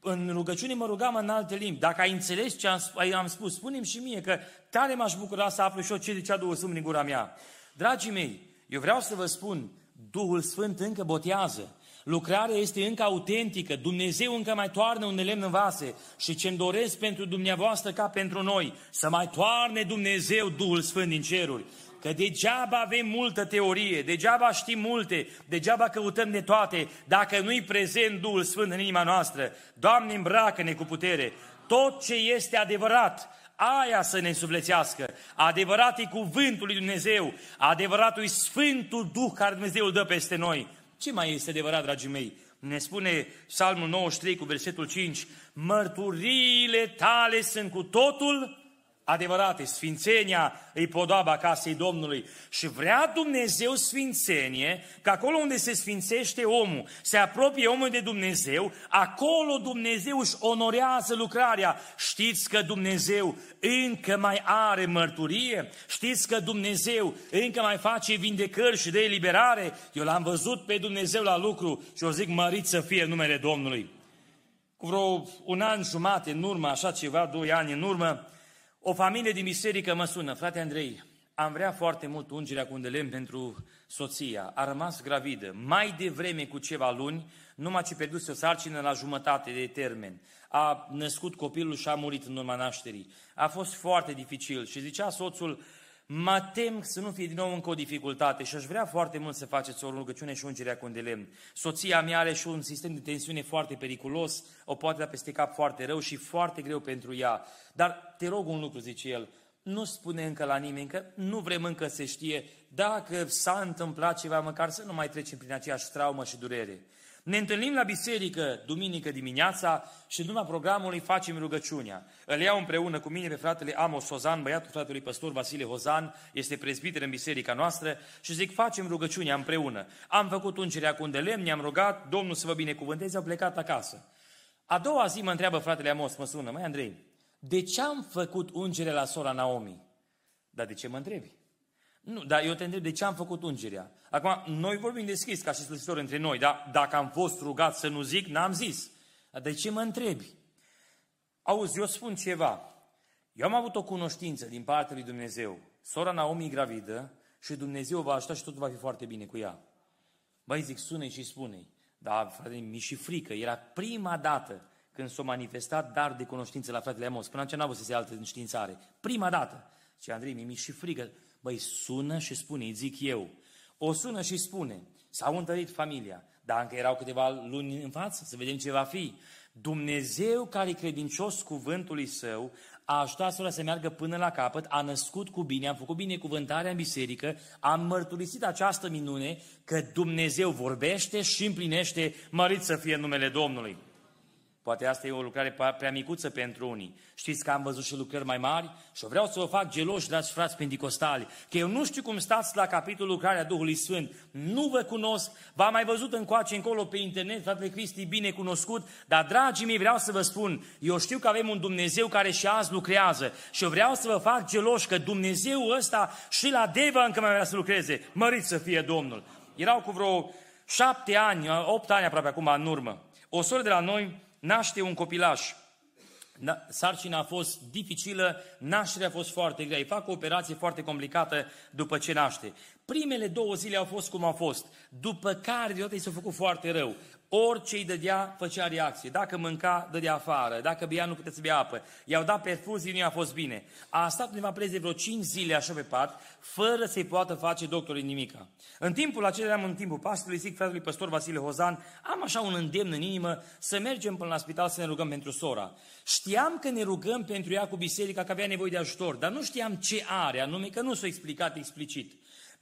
În rugăciune mă rugam în alte limbi. Dacă ai înțeles ce am, am spus, spune și mie că tare m-aș bucura să aflu și eu ce zicea Duhul Sfânt din gura mea. Dragii mei, eu vreau să vă spun, Duhul Sfânt încă botează. Lucrarea este încă autentică, Dumnezeu încă mai toarnă un lemn în vase și ce-mi doresc pentru dumneavoastră ca pentru noi, să mai toarne Dumnezeu Duhul Sfânt din ceruri. Că degeaba avem multă teorie, degeaba știm multe, degeaba căutăm de toate, dacă nu-i prezent Duhul Sfânt în inima noastră. Doamne, îmbracă-ne cu putere. Tot ce este adevărat, aia să ne sufletească. Adevărat e cuvântul lui Dumnezeu, adevăratul e Sfântul Duh care Dumnezeu îl dă peste noi. Ce mai este adevărat, dragii mei? Ne spune Psalmul 93 cu versetul 5, mărturiile tale sunt cu totul adevărate. Sfințenia îi podoaba casei Domnului. Și vrea Dumnezeu sfințenie, că acolo unde se sfințește omul, se apropie omul de Dumnezeu, acolo Dumnezeu își onorează lucrarea. Știți că Dumnezeu încă mai are mărturie? Știți că Dumnezeu încă mai face vindecări și de eliberare? Eu l-am văzut pe Dumnezeu la lucru și o zic mărit să fie numele Domnului. Cu vreo un an jumate în urmă, așa ceva, doi ani în urmă, o familie din biserică mă sună, frate Andrei, am vrea foarte mult ungerea cu un de lemn pentru soția. A rămas gravidă. Mai devreme cu ceva luni, numai ce pierduse o sarcină la jumătate de termen. A născut copilul și a murit în urma nașterii. A fost foarte dificil și zicea soțul, mă tem să nu fie din nou încă o dificultate și aș vrea foarte mult să faceți o rugăciune și ungerea cu un de lemn. Soția mea are și un sistem de tensiune foarte periculos, o poate da peste cap foarte rău și foarte greu pentru ea. Dar te rog un lucru, zice el, nu spune încă la nimeni, că nu vrem încă să știe dacă s-a întâmplat ceva, măcar să nu mai trecem prin aceeași traumă și durere. Ne întâlnim la biserică duminică dimineața și în urma programului facem rugăciunea. Îl iau împreună cu mine pe fratele Amos Hozan, băiatul fratelui păstor Vasile Hozan, este prezbiter în biserica noastră și zic facem rugăciunea împreună. Am făcut ungerea cu un de lemn, ne-am rugat, Domnul să vă binecuvânteze, au plecat acasă. A doua zi mă întreabă fratele Amos, mă sună, mai Andrei, de ce am făcut ungere la sora Naomi? Dar de ce mă întrebi? Nu, dar eu te întreb de ce am făcut ungerea. Acum, noi vorbim deschis ca și slăjitori între noi, dar dacă am fost rugat să nu zic, n-am zis. Dar de ce mă întrebi? Auzi, eu spun ceva. Eu am avut o cunoștință din partea lui Dumnezeu. Sora Naomi gravidă și Dumnezeu va ajuta și totul va fi foarte bine cu ea. Băi, zic, sună și spune Da, frate, mi și frică. Era prima dată când s-a manifestat dar de cunoștință la fratele Amos. Până atunci n-a avut să se altă înștiințare. Prima dată. Și Andrei, mi și frică. Băi, sună și spune, îi zic eu. O sună și spune, s-au întărit familia, dar încă erau câteva luni în față, să vedem ce va fi. Dumnezeu care e credincios cuvântului său, a ajutat sora să meargă până la capăt, a născut cu bine, am făcut binecuvântarea în biserică, am mărturisit această minune că Dumnezeu vorbește și împlinește, mărit să fie numele Domnului. Poate asta e o lucrare prea micuță pentru unii. Știți că am văzut și lucrări mai mari și vreau să vă fac geloși, dragi frați pentecostali, că eu nu știu cum stați la capitolul lucrarea Duhului Sfânt. Nu vă cunosc, v-am mai văzut încoace încolo pe internet, fratele Cristi bine cunoscut, dar dragii mei vreau să vă spun, eu știu că avem un Dumnezeu care și azi lucrează și eu vreau să vă fac geloși că Dumnezeu ăsta și la Deva încă mai vrea să lucreze. Mărit să fie Domnul. Erau cu vreo șapte ani, opt ani aproape acum în urmă. O soră de la noi naște un copilaj. Da, sarcina a fost dificilă, nașterea a fost foarte grea. Îi fac o operație foarte complicată după ce naște. Primele două zile au fost cum au fost, după care deodată i s-a făcut foarte rău. Orice îi dădea, făcea reacție. Dacă mânca, dădea afară. Dacă bea, nu putea să bea apă. I-au dat perfuzii, nu i-a fost bine. A stat undeva preț de vreo 5 zile așa pe pat, fără să-i poată face doctorii nimica. În timpul acela eram în timpul Paștelui, zic fratului păstor Vasile Hozan, am așa un îndemn în inimă să mergem până la spital să ne rugăm pentru sora. Știam că ne rugăm pentru ea cu biserica, că avea nevoie de ajutor, dar nu știam ce are, anume că nu s-a explicat explicit.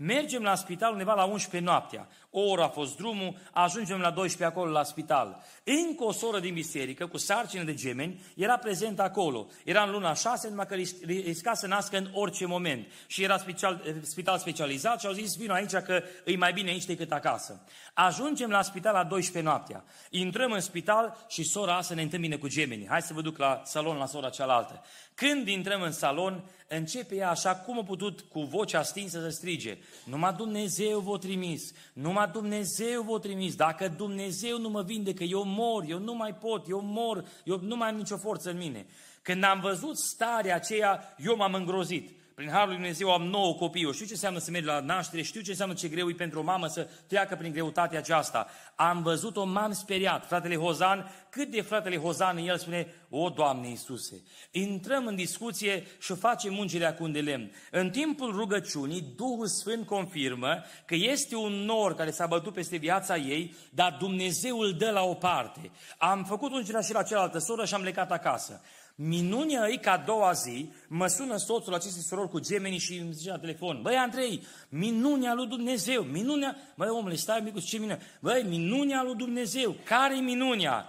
Mergem la spital undeva la 11 noaptea. O oră a fost drumul, ajungem la 12 acolo la spital. Încă o soră din biserică, cu sarcină de gemeni, era prezent acolo. Era în luna 6, numai că risca să nască în orice moment. Și era spital, spital specializat și au zis, vino aici că e mai bine aici decât acasă. Ajungem la spital la 12 noaptea. Intrăm în spital și sora asta ne întâmpină cu gemeni. Hai să vă duc la salon la sora cealaltă. Când intrăm în salon, începe ea așa cum a putut cu vocea stinsă să strige. Numai Dumnezeu v-a trimis, numai Dumnezeu v-a trimis. Dacă Dumnezeu nu mă vindecă, eu mor, eu nu mai pot, eu mor, eu nu mai am nicio forță în mine. Când am văzut starea aceea, eu m-am îngrozit. Prin Harul lui Dumnezeu am nouă copii. Eu știu ce înseamnă să merg la naștere, știu ce înseamnă ce greu e pentru o mamă să treacă prin greutatea aceasta. Am văzut-o, m-am speriat. Fratele Hozan, cât de fratele Hozan în el spune, o, Doamne Iisuse, intrăm în discuție și facem ungerea cu un de lemn. În timpul rugăciunii, Duhul Sfânt confirmă că este un nor care s-a bătut peste viața ei, dar Dumnezeu îl dă la o parte. Am făcut ungerea și la cealaltă soră și am plecat acasă. Minunia ei ca a doua zi, mă sună soțul acestui soror cu gemenii și îmi zice la telefon, băi Andrei, minunia lui Dumnezeu, minunia, băi omule, stai micuț, ce minune, băi, minunia lui Dumnezeu, care e minunia?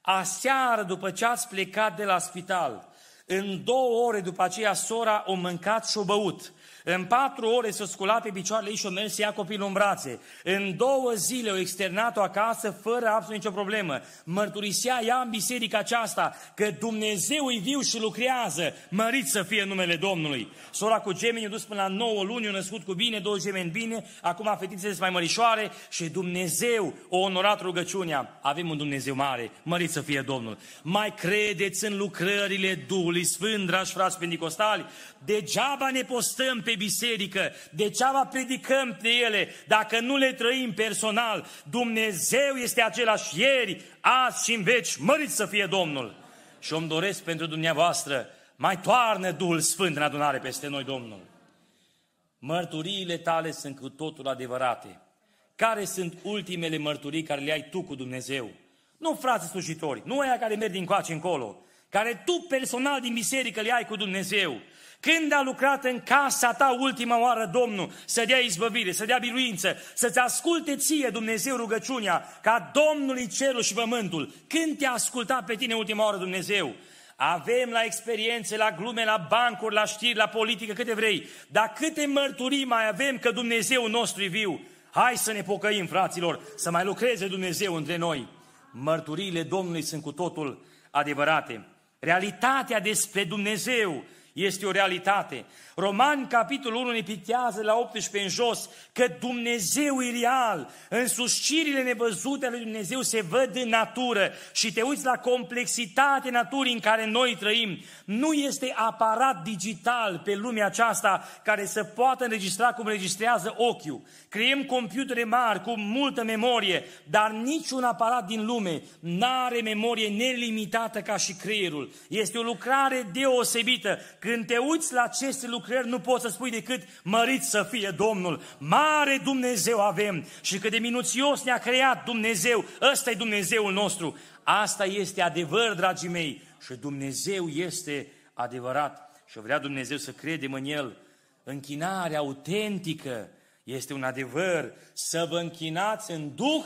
Aseară, după ce ați plecat de la spital, în două ore după aceea, sora o mâncat și o băut. În patru ore s-o scula pe picioarele ei și o mers să ia copilul în brațe. În două zile o externat-o acasă fără absolut nicio problemă. Mărturisea ea în biserica aceasta că Dumnezeu e viu și lucrează. Mărit să fie numele Domnului. Sora cu gemeni a dus până la 9 luni, a născut cu bine, două gemeni bine, acum fetițele sunt mai mărișoare și Dumnezeu o onorat rugăciunea. Avem un Dumnezeu mare, mărit să fie Domnul. Mai credeți în lucrările Duhului Sfânt, dragi frați pentecostali? Degeaba ne postăm pe biserică, degeaba predicăm pe ele, dacă nu le trăim personal. Dumnezeu este același ieri, azi și în veci, mărit să fie Domnul. Și îmi doresc pentru dumneavoastră, mai toarnă Duhul Sfânt în adunare peste noi, Domnul. Mărturiile tale sunt cu totul adevărate. Care sunt ultimele mărturii care le ai tu cu Dumnezeu? Nu frații slujitori, nu aia care merg din coace încolo, care tu personal din biserică le ai cu Dumnezeu. Când a lucrat în casa ta ultima oară Domnul să dea izbăvire, să dea biruință, să-ți asculte ție Dumnezeu rugăciunea, ca Domnului cerul și pământul. Când te-a ascultat pe tine ultima oară Dumnezeu? Avem la experiențe, la glume, la bancuri, la știri, la politică, câte vrei. Dar câte mărturii mai avem că Dumnezeu nostru e viu? Hai să ne pocăim, fraților, să mai lucreze Dumnezeu între noi. Mărturiile Domnului sunt cu totul adevărate. Realitatea despre Dumnezeu este o realitate. Romani, capitolul 1, ne pitează la 18 în jos că Dumnezeu e real. Însușirile nevăzute ale lui Dumnezeu se văd în natură și te uiți la complexitatea naturii în care noi trăim. Nu este aparat digital pe lumea aceasta care să poată înregistra cum înregistrează ochiul. Creăm computere mari cu multă memorie, dar niciun aparat din lume n-are memorie nelimitată ca și creierul. Este o lucrare deosebită. Când te uiți la aceste lucrări, nu poți să spui decât mărit să fie Domnul. Mare Dumnezeu avem și cât de minuțios ne-a creat Dumnezeu. Ăsta e Dumnezeul nostru. Asta este adevăr, dragii mei. Și Dumnezeu este adevărat. Și vrea Dumnezeu să credem în El. Închinarea autentică este un adevăr. Să vă închinați în Duh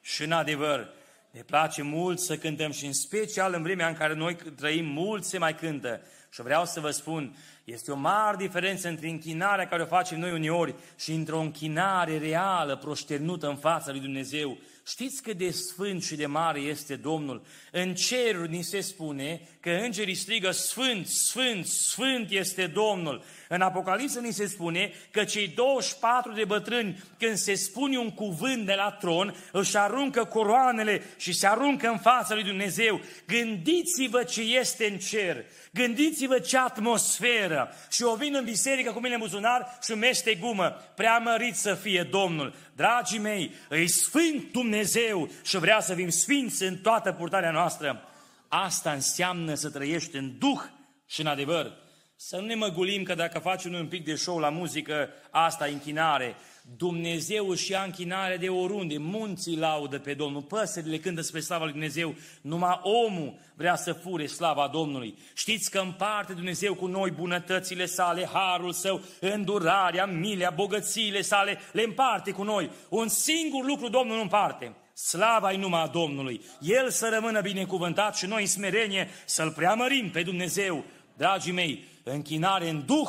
și în adevăr. Ne place mult să cântăm și în special în vremea în care noi trăim, mult se mai cântă. Și vreau să vă spun, este o mare diferență între închinarea care o facem noi uneori și într-o închinare reală, proșternută în fața lui Dumnezeu. Știți cât de sfânt și de mare este Domnul? În ceruri ni se spune că îngerii strigă Sfânt, Sfânt, Sfânt este Domnul. În Apocalipsă ni se spune că cei 24 de bătrâni, când se spune un cuvânt de la tron, își aruncă coroanele și se aruncă în fața lui Dumnezeu. Gândiți-vă ce este în cer. Gândiți-vă ce atmosferă. Și o vin în biserică cu mine în buzunar și mește gumă. Preamărit să fie Domnul. Dragii mei, îi sfânt Dumnezeu și vrea să fim sfinți în toată purtarea noastră. Asta înseamnă să trăiești în duh și în adevăr. Să nu ne măgulim că dacă facem un pic de show la muzică, asta e închinare. Dumnezeu și ia închinare de oriunde, munții laudă pe Domnul, păsările cântă spre slava lui Dumnezeu, numai omul vrea să fure slava Domnului. Știți că împarte Dumnezeu cu noi bunătățile sale, harul său, îndurarea, milea, bogățiile sale, le împarte cu noi. Un singur lucru Domnul nu împarte, slava-i numai a Domnului. El să rămână binecuvântat și noi în smerenie să-L preamărim pe Dumnezeu. Dragii mei, închinare în Duh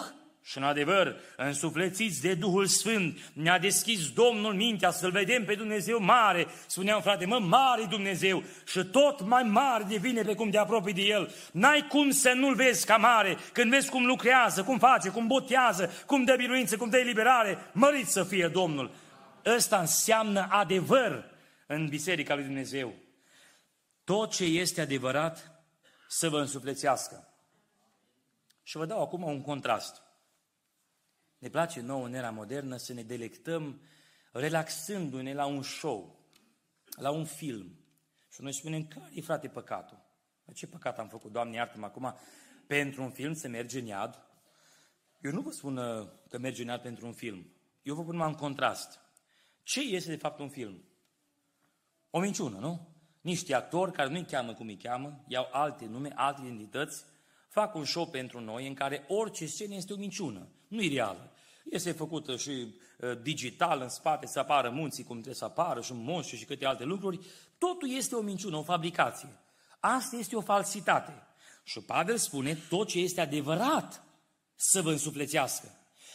și în adevăr, însuflețiți de Duhul Sfânt, ne-a deschis Domnul mintea să-L vedem pe Dumnezeu mare. Spuneam, frate, mă, mare Dumnezeu și tot mai mare devine pe cum te apropii de El. N-ai cum să nu-L vezi ca mare când vezi cum lucrează, cum face, cum botează, cum dă biruință, cum dă eliberare. Mărit să fie Domnul. Ăsta înseamnă adevăr în Biserica lui Dumnezeu. Tot ce este adevărat să vă însuflețească. Și vă dau acum un contrast. Ne place nouă în era modernă să ne delectăm relaxându-ne la un show, la un film. Și noi spunem, care e frate păcatul? Ce păcat am făcut, Doamne, iartă-mă acum, pentru un film să merge în iad? Eu nu vă spun uh, că merge în iad pentru un film. Eu vă pun numai în contrast. Ce este de fapt un film? O minciună, nu? Niște actori care nu-i cheamă cum îi cheamă, iau alte nume, alte identități, fac un show pentru noi în care orice scenă este o minciună, nu e reală. Este făcută și uh, digital în spate să apară munții cum trebuie să apară și monștri și câte alte lucruri. Totul este o minciună, o fabricație. Asta este o falsitate. Și Pavel spune tot ce este adevărat să vă însuflețească.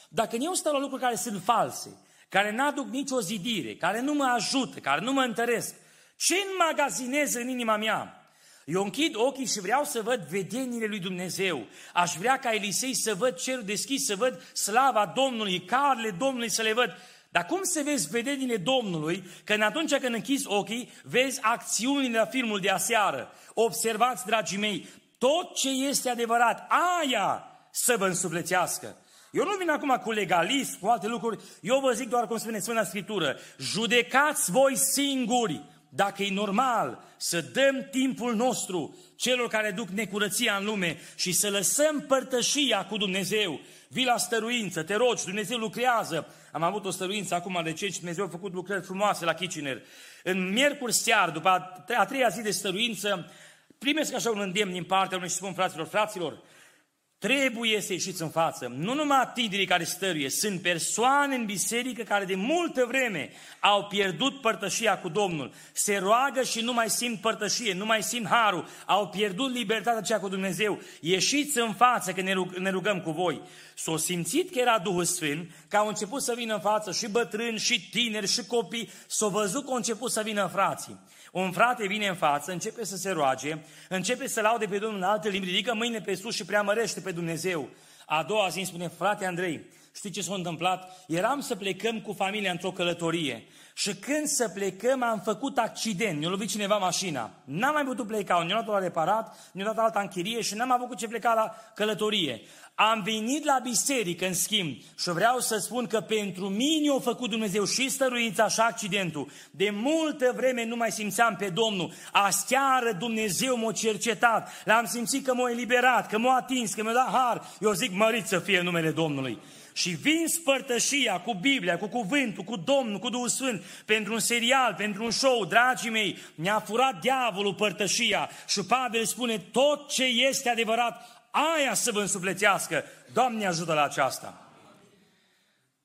Dacă eu stau la lucruri care sunt false, care n-aduc nicio zidire, care nu mă ajută, care nu mă întăresc, ce înmagazinez în inima mea? Eu închid ochii și vreau să văd vedenile lui Dumnezeu. Aș vrea ca Elisei să văd cerul deschis, să văd slava Domnului, carele Domnului să le văd. Dar cum să vezi vedenile Domnului, că în atunci când închizi ochii, vezi acțiunile la filmul de aseară. Observați, dragii mei, tot ce este adevărat, aia să vă însuflețească. Eu nu vin acum cu legalism, cu alte lucruri, eu vă zic doar cum spune Sfânta Scriptură, judecați voi singuri dacă e normal să dăm timpul nostru celor care duc necurăția în lume și să lăsăm părtășia cu Dumnezeu. Vii la stăruință, te rogi, Dumnezeu lucrează. Am avut o stăruință acum de ce și Dumnezeu a făcut lucrări frumoase la Kitchener. În miercuri seară, după a treia zi de stăruință, primesc așa un îndemn din partea unui și spun fraților, fraților, Trebuie să ieșiți în față. Nu numai tinerii care stăruie, sunt persoane în biserică care de multă vreme au pierdut părtășia cu Domnul. Se roagă și nu mai simt părtășie, nu mai simt harul, au pierdut libertatea aceea cu Dumnezeu. Ieșiți în față că ne rugăm cu voi. S-au simțit că era Duhul Sfânt, că au început să vină în față și bătrâni, și tineri, și copii, s-au văzut că au început să vină frații. Un frate vine în față, începe să se roage, începe să laude pe Domnul în alte limbi, ridică mâine pe sus și preamărește pe Dumnezeu. A doua zi îmi spune, frate Andrei, știi ce s-a întâmplat? Eram să plecăm cu familia într-o călătorie și când să plecăm am făcut accident, ne-a lovit cineva mașina. N-am mai putut pleca, ne-a luat la reparat, ne-a dat alta închirie și n-am avut ce pleca la călătorie. Am venit la biserică, în schimb, și vreau să spun că pentru mine a făcut Dumnezeu și stăruința și accidentul. De multă vreme nu mai simțeam pe Domnul. Asteară Dumnezeu m-a cercetat. L-am simțit că m-a eliberat, că m-a atins, că mi-a dat har. Eu zic, mărit să fie numele Domnului. Și vin spărtășia cu Biblia, cu cuvântul, cu Domnul, cu Duhul Sfânt, pentru un serial, pentru un show, dragii mei, ne-a furat diavolul părtășia. Și Pavel spune, tot ce este adevărat, aia să vă însuflețească. Doamne ajută la aceasta.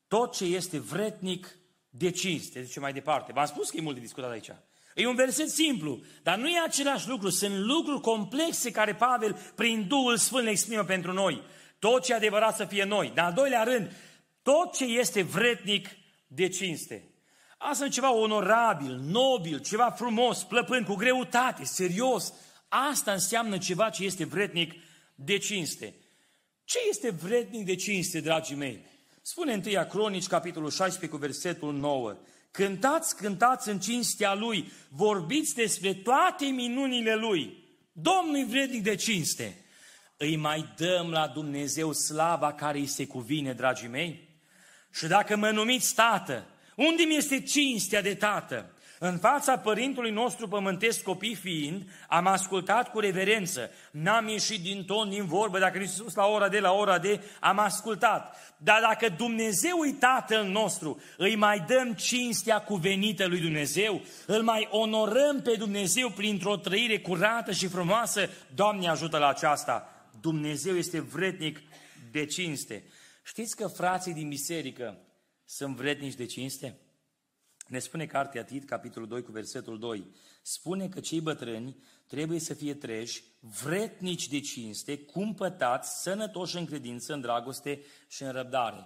Tot ce este vretnic de cinste, zice mai departe. V-am spus că e mult de discutat aici. E un verset simplu, dar nu e același lucru. Sunt lucruri complexe care Pavel, prin Duhul Sfânt, le exprimă pentru noi. Tot ce e adevărat să fie noi. Dar, al doilea rând, tot ce este vretnic de cinste. Asta e ceva onorabil, nobil, ceva frumos, plăpând, cu greutate, serios. Asta înseamnă ceva ce este vretnic de cinste. Ce este vrednic de cinste, dragii mei? Spune întâia Cronici, capitolul 16, cu versetul 9. Cântați, cântați în cinstea Lui, vorbiți despre toate minunile Lui. Domnul vrednic de cinste. Îi mai dăm la Dumnezeu slava care îi se cuvine, dragii mei? Și dacă mă numiți tată, unde mi este cinstea de tată? În fața părintului nostru pământesc copii fiind, am ascultat cu reverență. N-am ieșit din ton, din vorbă, dacă nu sus la ora de la ora de, am ascultat. Dar dacă Dumnezeu e Tatăl nostru, îi mai dăm cinstea cuvenită lui Dumnezeu, îl mai onorăm pe Dumnezeu printr-o trăire curată și frumoasă, Doamne ajută la aceasta. Dumnezeu este vrednic de cinste. Știți că frații din biserică sunt vrednici de cinste? Ne spune cartea Tit, capitolul 2, cu versetul 2. Spune că cei bătrâni trebuie să fie treji, vretnici de cinste, cumpătați, sănătoși în credință, în dragoste și în răbdare.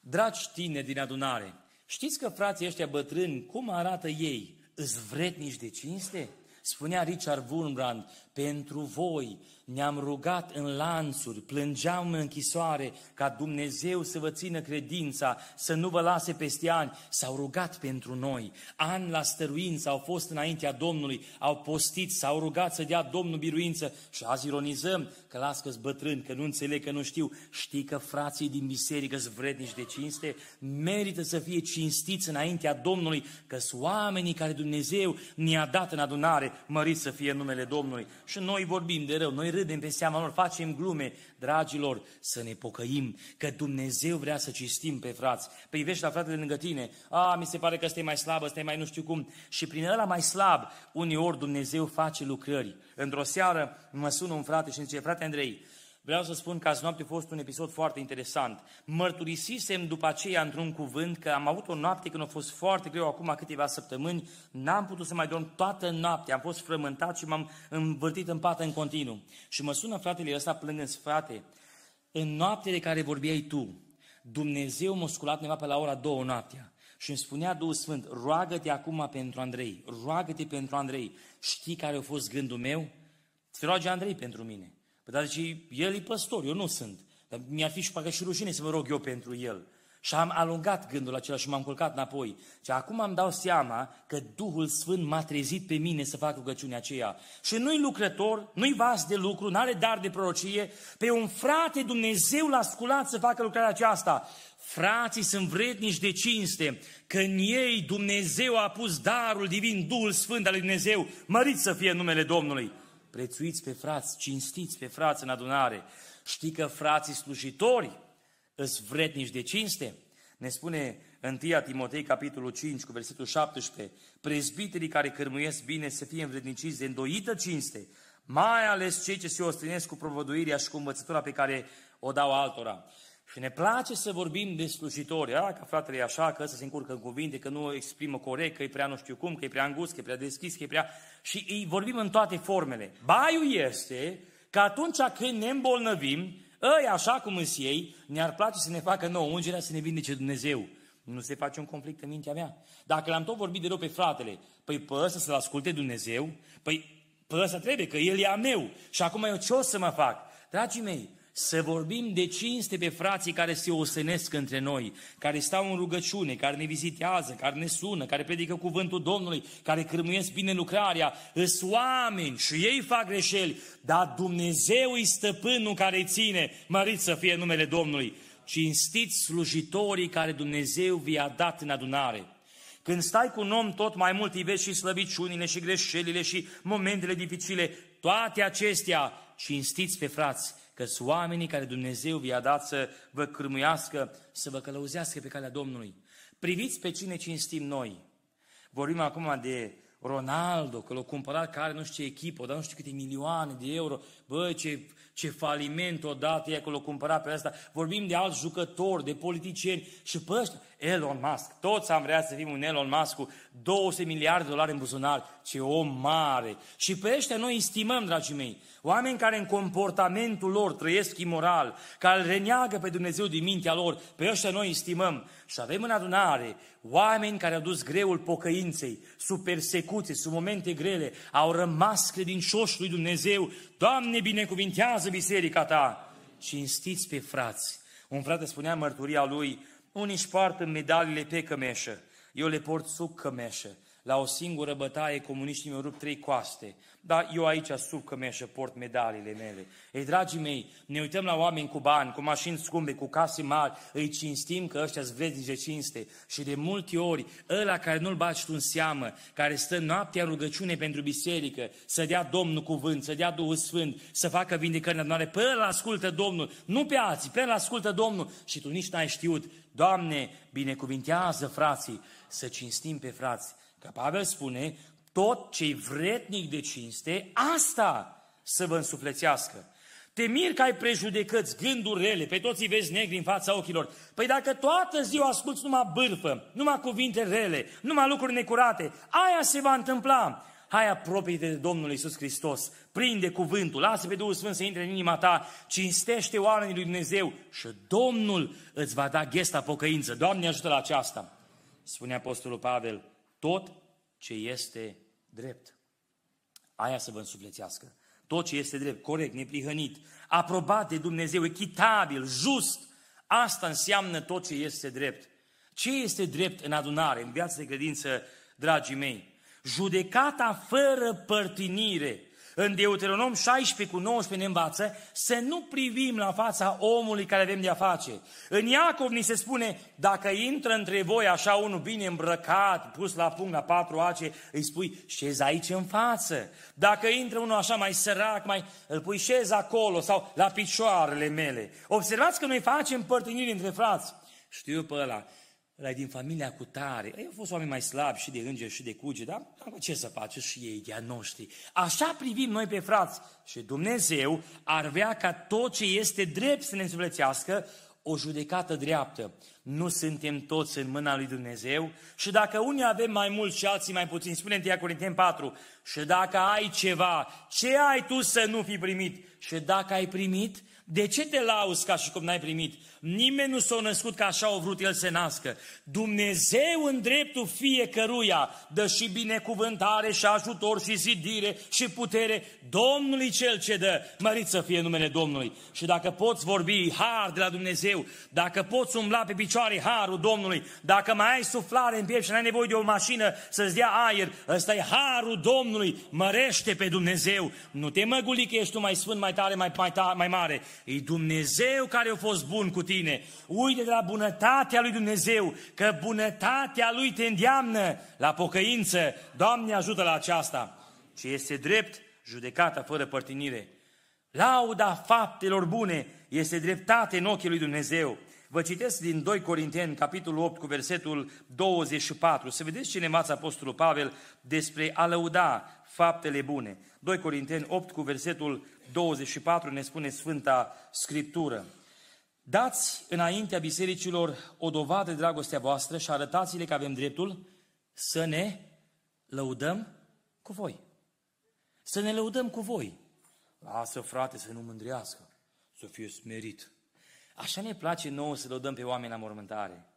Dragi tineri din adunare, știți că frații ăștia bătrâni, cum arată ei? Îs vretnici de cinste? Spunea Richard Wurmbrand, pentru voi ne-am rugat în lanțuri, plângeam în închisoare ca Dumnezeu să vă țină credința, să nu vă lase peste ani. S-au rugat pentru noi. Ani la stăruință au fost înaintea Domnului, au postit, s-au rugat să dea Domnul biruință și azi ironizăm că las că bătrân, că nu înțeleg, că nu știu. Știi că frații din biserică sunt vrednici de cinste? Merită să fie cinstiți înaintea Domnului, că sunt oamenii care Dumnezeu ne-a dat în adunare, mărit să fie numele Domnului. Și noi vorbim de rău, noi râdem pe seama lor, facem glume, dragilor, să ne pocăim, că Dumnezeu vrea să cistim pe frați. Privești la fratele lângă tine, a, mi se pare că stai mai slabă, stai mai nu știu cum. Și prin ăla mai slab, uneori Dumnezeu face lucrări. Într-o seară mă sună un frate și îmi zice, frate Andrei, Vreau să spun că azi noapte a fost un episod foarte interesant. Mărturisisem după aceea într-un cuvânt că am avut o noapte când a fost foarte greu, acum câteva săptămâni, n-am putut să mai dorm toată noaptea, am fost frământat și m-am învârtit în pată în continuu. Și mă sună fratele ăsta plângând, frate, în noaptele care vorbeai tu, Dumnezeu m-a sculat neva pe la ora două noaptea. Și îmi spunea Duhul Sfânt, roagă-te acum pentru Andrei, roagă-te pentru Andrei. Știi care a fost gândul meu? Să roage Andrei pentru mine. Păi dar zice, el e păstor, eu nu sunt. Dar mi-ar fi și parcă și rușine să mă rog eu pentru el. Și am alungat gândul acela și m-am culcat înapoi. Și acum îmi dau seama că Duhul Sfânt m-a trezit pe mine să fac rugăciunea aceea. Și nu-i lucrător, nu-i vas de lucru, nu are dar de prorocie, pe un frate Dumnezeu l-a sculat să facă lucrarea aceasta. Frații sunt vrednici de cinste, că în ei Dumnezeu a pus darul divin, Duhul Sfânt al lui Dumnezeu, mărit să fie numele Domnului prețuiți pe frați, cinstiți pe frați în adunare. Știi că frații slujitori îs vrednici de cinste? Ne spune 1 Timotei, capitolul 5, cu versetul 17, prezbiterii care cărmuiesc bine să fie învredniciți de îndoită cinste, mai ales cei ce se ostenesc cu provăduirea și cu învățătura pe care o dau altora. Și ne place să vorbim de slujitori, a, că fratele e așa, că ăsta se încurcă în cuvinte, că nu exprimă corect, că e prea nu știu cum, că e prea îngust, că e prea deschis, că e prea... Și îi vorbim în toate formele. Baiul este că atunci când ne îmbolnăvim, ei, așa cum îți ei, ne-ar place să ne facă nouă ungerea, să ne vindece Dumnezeu. Nu se face un conflict în mintea mea. Dacă l-am tot vorbit de rău pe fratele, păi pe ăsta să-l asculte Dumnezeu, păi pe ăsta trebuie, că el e a meu. Și acum eu ce o să mă fac? Dragii mei, să vorbim de cinste pe frații care se osenesc între noi, care stau în rugăciune, care ne vizitează, care ne sună, care predică cuvântul Domnului, care cârmuiesc bine lucrarea, îs oameni și ei fac greșeli, dar Dumnezeu îi stăpânul care îi ține, mărit să fie numele Domnului. Cinstiți slujitorii care Dumnezeu vi-a dat în adunare. Când stai cu un om tot mai mult îi vezi și slăbiciunile și greșelile și momentele dificile, toate acestea cinstiți pe frați că sunt oamenii care Dumnezeu vi-a dat să vă cârmuiască, să vă călăuzească pe calea Domnului. Priviți pe cine cinstim noi. Vorbim acum de Ronaldo, că l-a cumpărat, care nu știu ce echipă, dar nu știu câte milioane de euro. Băi, ce, ce faliment odată e că l-a cumpărat pe asta. Vorbim de alți jucători, de politicieni și pe ăștia. Elon Musk, toți am vrea să fim un Elon Musk cu 200 miliarde de dolari în buzunar. Ce om mare! Și pe ăștia noi îi stimăm, dragii mei. Oameni care în comportamentul lor trăiesc imoral, care îl reneagă pe Dumnezeu din mintea lor, pe ăștia noi îi stimăm. Și avem în adunare oameni care au dus greul pocăinței, sub persecuție, sub momente grele, au rămas credincioși lui Dumnezeu. Doamne, binecuvintează biserica ta! Cinstiți pe frați. Un frate spunea în mărturia lui, unii își poartă medalile pe cămeșă, eu le port sub cămeșă. La o singură bătaie comuniștii mi-au rupt trei coaste. Dar eu aici sub cămeșă port medaliile mele. Ei, dragii mei, ne uităm la oameni cu bani, cu mașini scumpe, cu case mari, îi cinstim că ăștia sunt vrednici de cinste. Și de multe ori, ăla care nu-l baci tu în seamă, care stă noaptea în rugăciune pentru biserică, să dea Domnul cuvânt, să dea Duhul Sfânt, să facă vindecări în pe ăla ascultă Domnul, nu pe alții, pe ăla ascultă Domnul și tu nici n-ai știut. Doamne, binecuvintează frații, să cinstim pe frați. Că Pavel spune, tot ce vretnic de cinste, asta să vă însuflețească. Te mir că ai prejudecăți, gânduri rele, pe toți îi vezi negri în fața ochilor. Păi dacă toată ziua asculți numai bârfă, numai cuvinte rele, numai lucruri necurate, aia se va întâmpla. Hai apropie de Domnul Iisus Hristos, prinde cuvântul, lasă pe Duhul Sfânt să intre în inima ta, cinstește oamenii lui Dumnezeu și Domnul îți va da ghesta pocăință. Doamne ajută la aceasta. Spune Apostolul Pavel, tot ce este drept. Aia să vă însuflețească. tot ce este drept, corect, neprihănit, aprobat de Dumnezeu, echitabil, just, asta înseamnă tot ce este drept. Ce este drept în adunare, în viața de credință, dragii mei? Judecata fără părtinire, în Deuteronom 16 cu 19 ne învață să nu privim la fața omului care avem de-a face. În Iacov ni se spune, dacă intră între voi așa unul bine îmbrăcat, pus la punct la patru ace, îi spui, șezi aici în față. Dacă intră unul așa mai sărac, mai, îl pui șezi acolo sau la picioarele mele. Observați că noi facem părtiniri între frați. Știu pe ăla, ăla din familia cu tare. Ei au fost oameni mai slabi și de îngeri și de cuge, dar ce să face și ei de noștri. Așa privim noi pe frați și Dumnezeu ar vrea ca tot ce este drept să ne însuflețească o judecată dreaptă. Nu suntem toți în mâna lui Dumnezeu și dacă unii avem mai mult și alții mai puțin, spune în Corinteni 4, și dacă ai ceva, ce ai tu să nu fi primit? Și dacă ai primit, de ce te lauzi ca și cum n-ai primit? Nimeni nu s-a născut ca așa o vrut el să nască. Dumnezeu în dreptul fiecăruia dă și binecuvântare și ajutor și zidire și putere Domnului cel ce dă. Mărit să fie numele Domnului. Și dacă poți vorbi har de la Dumnezeu, dacă poți umbla pe picioare harul Domnului, dacă mai ai suflare în piept și n-ai nevoie de o mașină să-ți dea aer, ăsta e harul Domnului. Mărește pe Dumnezeu. Nu te măguli că ești tu mai sfânt, mai tare, mai, mai, tare, mai mare. E Dumnezeu care a fost bun cu tine tine. Uite de la bunătatea lui Dumnezeu, că bunătatea lui te îndeamnă la pocăință. Doamne ajută la aceasta. Ce este drept, judecata fără părtinire. Lauda faptelor bune este dreptate în ochii lui Dumnezeu. Vă citesc din 2 Corinteni, capitolul 8, cu versetul 24. Să vedeți ce ne învață Apostolul Pavel despre a lăuda faptele bune. 2 Corinteni 8, cu versetul 24, ne spune Sfânta Scriptură. Dați înaintea bisericilor o dovadă de dragostea voastră și arătați-le că avem dreptul să ne lăudăm cu voi. Să ne lăudăm cu voi. Lasă, frate, să nu mândrească, să fie smerit. Așa ne place nouă să lăudăm pe oameni la mormântare.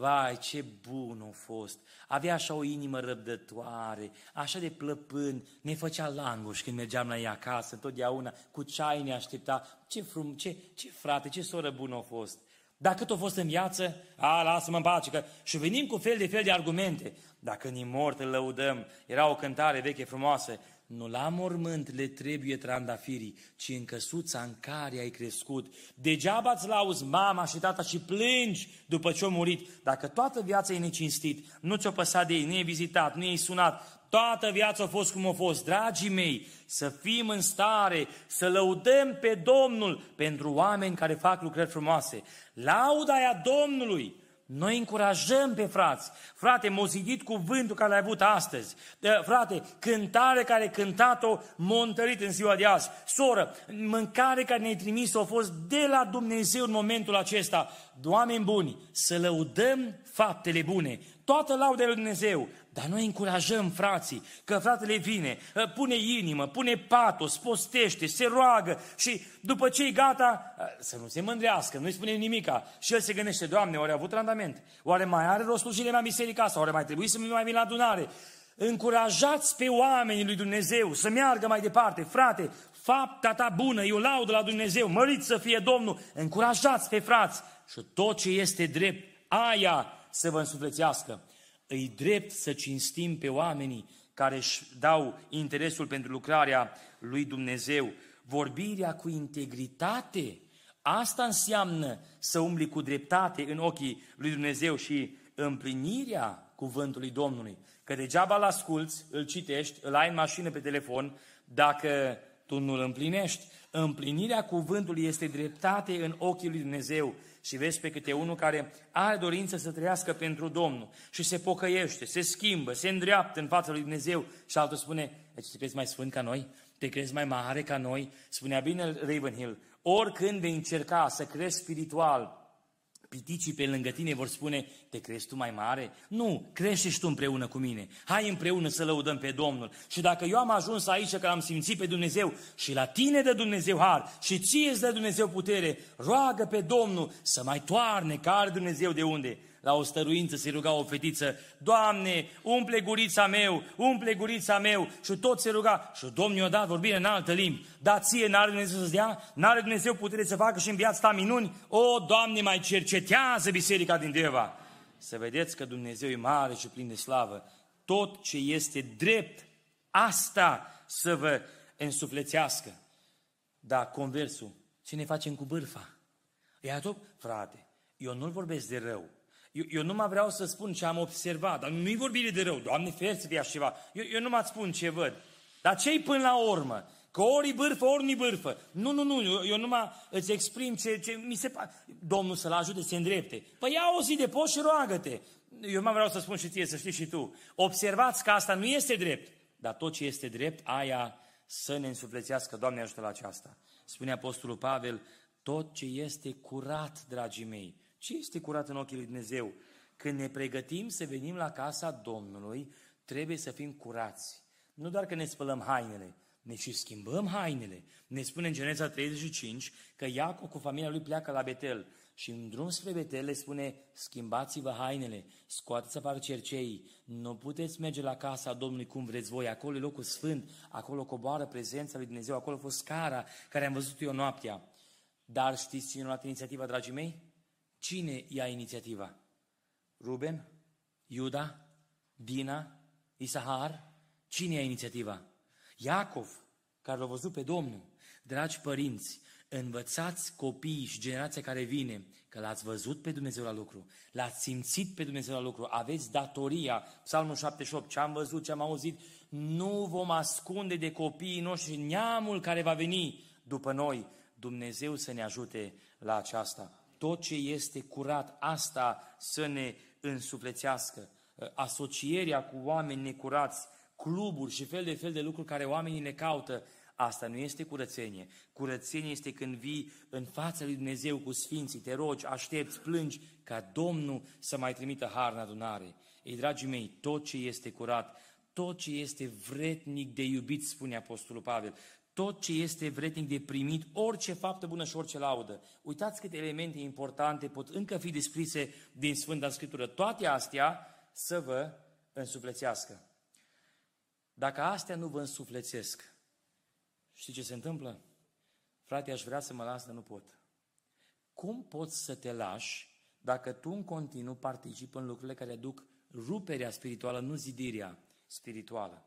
Vai, ce bun a fost! Avea așa o inimă răbdătoare, așa de plăpân, ne făcea languș când mergeam la ea acasă, întotdeauna, cu ceai ne aștepta. Ce frum, ce, ce frate, ce soră bună a fost! Dar cât a fost în viață, a, lasă-mă în pace, că și venim cu fel de fel de argumente. Dacă ni mort îl lăudăm, era o cântare veche frumoasă, nu la mormânt le trebuie trandafirii, ci în căsuța în care ai crescut. Degeaba îți lauzi mama și tata și plângi după ce au murit. Dacă toată viața e necinstit, nu ți-o păsat de ei, nu e vizitat, nu e sunat, toată viața a fost cum a fost. Dragii mei, să fim în stare să lăudăm pe Domnul pentru oameni care fac lucrări frumoase. Lauda aia Domnului noi încurajăm pe frați. Frate, m-a zidit cuvântul care l-ai avut astăzi. Frate, cântare care ai cântat-o, m întărit în ziua de azi. Soră, mâncare care ne-ai trimis a fost de la Dumnezeu în momentul acesta. Oameni buni, să lăudăm faptele bune. Toată lauda lui Dumnezeu. Dar noi încurajăm frații, că fratele vine, ă, pune inimă, pune patos, postește, se roagă și după ce e gata, ă, să nu se mândrească, nu-i spune nimica. Și el se gândește, Doamne, oare a avut randament? Oare mai are rost slujire la biserica asta? Oare mai trebuie să mai vin la adunare? Încurajați pe oamenii lui Dumnezeu să meargă mai departe. Frate, fapta ta bună, eu laudă la Dumnezeu, mărit să fie Domnul. Încurajați pe frați și tot ce este drept, aia să vă însuflețească îi drept să cinstim pe oamenii care își dau interesul pentru lucrarea lui Dumnezeu. Vorbirea cu integritate, asta înseamnă să umbli cu dreptate în ochii lui Dumnezeu și împlinirea cuvântului Domnului. Că degeaba îl asculți, îl citești, îl ai în mașină pe telefon, dacă tu nu îl împlinești. Împlinirea cuvântului este dreptate în ochii lui Dumnezeu și vezi pe câte unul care are dorință să trăiască pentru Domnul și se pocăiește, se schimbă, se îndreaptă în fața lui Dumnezeu și altul spune, te crezi mai sfânt ca noi? Te crezi mai mare ca noi? Spunea bine Ravenhill, oricând vei încerca să crezi spiritual, Piticii pe lângă tine vor spune, te crezi tu mai mare? Nu, crește și tu împreună cu mine. Hai împreună să lăudăm pe Domnul. Și dacă eu am ajuns aici că am simțit pe Dumnezeu și la tine de Dumnezeu har și ție îți dă Dumnezeu putere, roagă pe Domnul să mai toarne care Dumnezeu de unde. La o stăruință se ruga o fetiță, Doamne, umple gurița meu, umple gurița meu și tot se ruga. Și Domnul i-a dat vorbire în altă limbi. Dar ție n-are Dumnezeu să-ți dea? N-are Dumnezeu putere să facă și în viața ta minuni? O, Doamne, mai cercetează biserica din Deva. Să vedeți că Dumnezeu e mare și plin de slavă. Tot ce este drept, asta să vă însuflețească. Da, conversul, ce ne facem cu bârfa? E tot, frate, eu nu-l vorbesc de rău. Eu, eu nu mai vreau să spun ce am observat, dar nu-i vorbire de rău. Doamne, fer să fie ceva. Eu, eu nu mai spun ce văd. Dar ce până la urmă? Că ori bârfă, ori nu bârfă. Nu, nu, nu, eu, eu numai îți exprim ce, ce mi se pare. Domnul să-l ajute să se îndrepte. Păi ia o zi de post și roagă-te. Eu mai vreau să spun și ție, să știi și tu. Observați că asta nu este drept, dar tot ce este drept, aia să ne însuflețească. Doamne ajută la aceasta. Spune Apostolul Pavel, tot ce este curat, dragii mei. Ce este curat în ochii lui Dumnezeu? Când ne pregătim să venim la casa Domnului, trebuie să fim curați. Nu doar că ne spălăm hainele, ne și schimbăm hainele. Ne spune în Geneza 35 că Iacov cu familia lui pleacă la Betel și în drum spre Betel le spune, schimbați-vă hainele, scoateți afară cerceii, nu puteți merge la casa Domnului cum vreți voi, acolo e locul sfânt, acolo coboară prezența lui Dumnezeu, acolo a fost scara care am văzut eu noaptea. Dar știți cine a luat inițiativa, dragii mei? Cine ia inițiativa? Ruben? Iuda? Dina? Isahar? Cine ia inițiativa? Iacov, care l-a văzut pe Domnul. Dragi părinți, învățați copiii și generația care vine că l-ați văzut pe Dumnezeu la lucru, l-ați simțit pe Dumnezeu la lucru, aveți datoria, Psalmul 78, ce am văzut, ce am auzit, nu vom ascunde de copiii noștri neamul care va veni după noi, Dumnezeu să ne ajute la aceasta. Tot ce este curat, asta să ne însuflețească. Asocierea cu oameni necurați, cluburi și fel de fel de lucruri care oamenii ne caută, asta nu este curățenie. Curățenie este când vii în fața lui Dumnezeu cu sfinții, te rogi, aștepți, plângi ca Domnul să mai trimită har în adunare. Ei, dragii mei, tot ce este curat, tot ce este vretnic de iubit, spune Apostolul Pavel, tot ce este vretnic de primit, orice faptă bună și orice laudă. Uitați câte elemente importante pot încă fi descrise din Sfânta Scriptură. Toate astea să vă însuflețească. Dacă astea nu vă însuflețesc, știți ce se întâmplă? Frate, aș vrea să mă las, dar nu pot. Cum poți să te lași dacă tu în continuu participi în lucrurile care aduc ruperea spirituală, nu zidirea spirituală?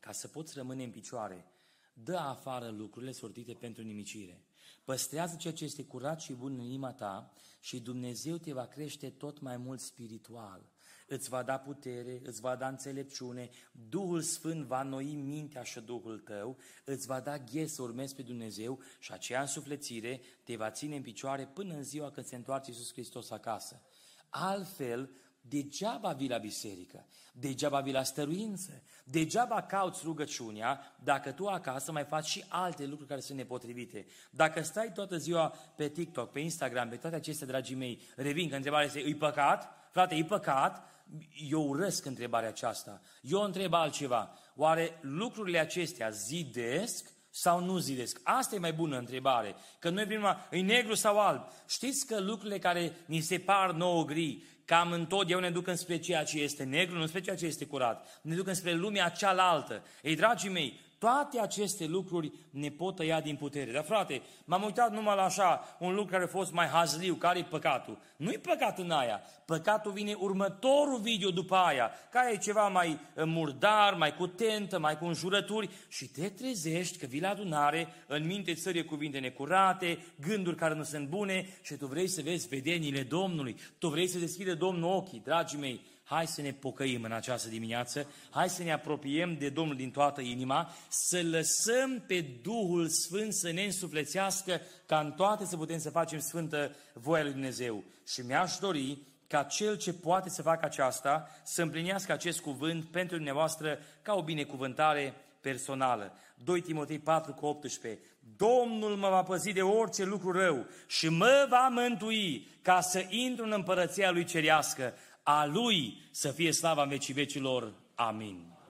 Ca să poți rămâne în picioare, dă afară lucrurile sortite pentru nimicire. Păstrează ceea ce este curat și bun în inima ta și Dumnezeu te va crește tot mai mult spiritual. Îți va da putere, îți va da înțelepciune, Duhul Sfânt va noi mintea și Duhul tău, îți va da ghe să urmezi pe Dumnezeu și aceea însuflețire te va ține în picioare până în ziua când se întoarce Iisus Hristos acasă. Altfel, Degeaba vii la biserică, degeaba vii la stăruință, degeaba cauți rugăciunea dacă tu acasă mai faci și alte lucruri care sunt nepotrivite. Dacă stai toată ziua pe TikTok, pe Instagram, pe toate acestea, dragii mei, revin că întrebarea este, îi păcat? Frate, e păcat? Eu urăsc întrebarea aceasta. Eu întreb altceva. Oare lucrurile acestea zidesc sau nu zidesc? Asta e mai bună întrebare. Că noi primim, e negru sau alb? Știți că lucrurile care ni se par nouă gri, cam întotdeauna ne duc înspre ceea ce este negru, nu spre ceea ce este curat. Ne duc înspre lumea cealaltă. Ei, dragii mei, toate aceste lucruri ne pot tăia din putere. Dar frate, m-am uitat numai la așa, un lucru care a fost mai hazliu, care e păcatul? Nu-i păcat în aia. Păcatul vine următorul video după aia, care e ceva mai eh, murdar, mai cu tentă, mai cu înjurături și te trezești că vii la adunare, în minte țărie cuvinte necurate, gânduri care nu sunt bune și tu vrei să vezi vedenile Domnului, tu vrei să deschide Domnul ochii, dragii mei, Hai să ne pocăim în această dimineață, hai să ne apropiem de Domnul din toată inima, să lăsăm pe Duhul Sfânt să ne însuflețească ca în toate să putem să facem sfântă voia lui Dumnezeu. Și mi-aș dori ca cel ce poate să facă aceasta să împlinească acest cuvânt pentru dumneavoastră ca o binecuvântare personală. 2 Timotei 4 cu 18. Domnul mă va păzi de orice lucru rău și mă va mântui ca să intru în împărăția lui cerească. A Lui să fie slava în vecii vecilor. Amin.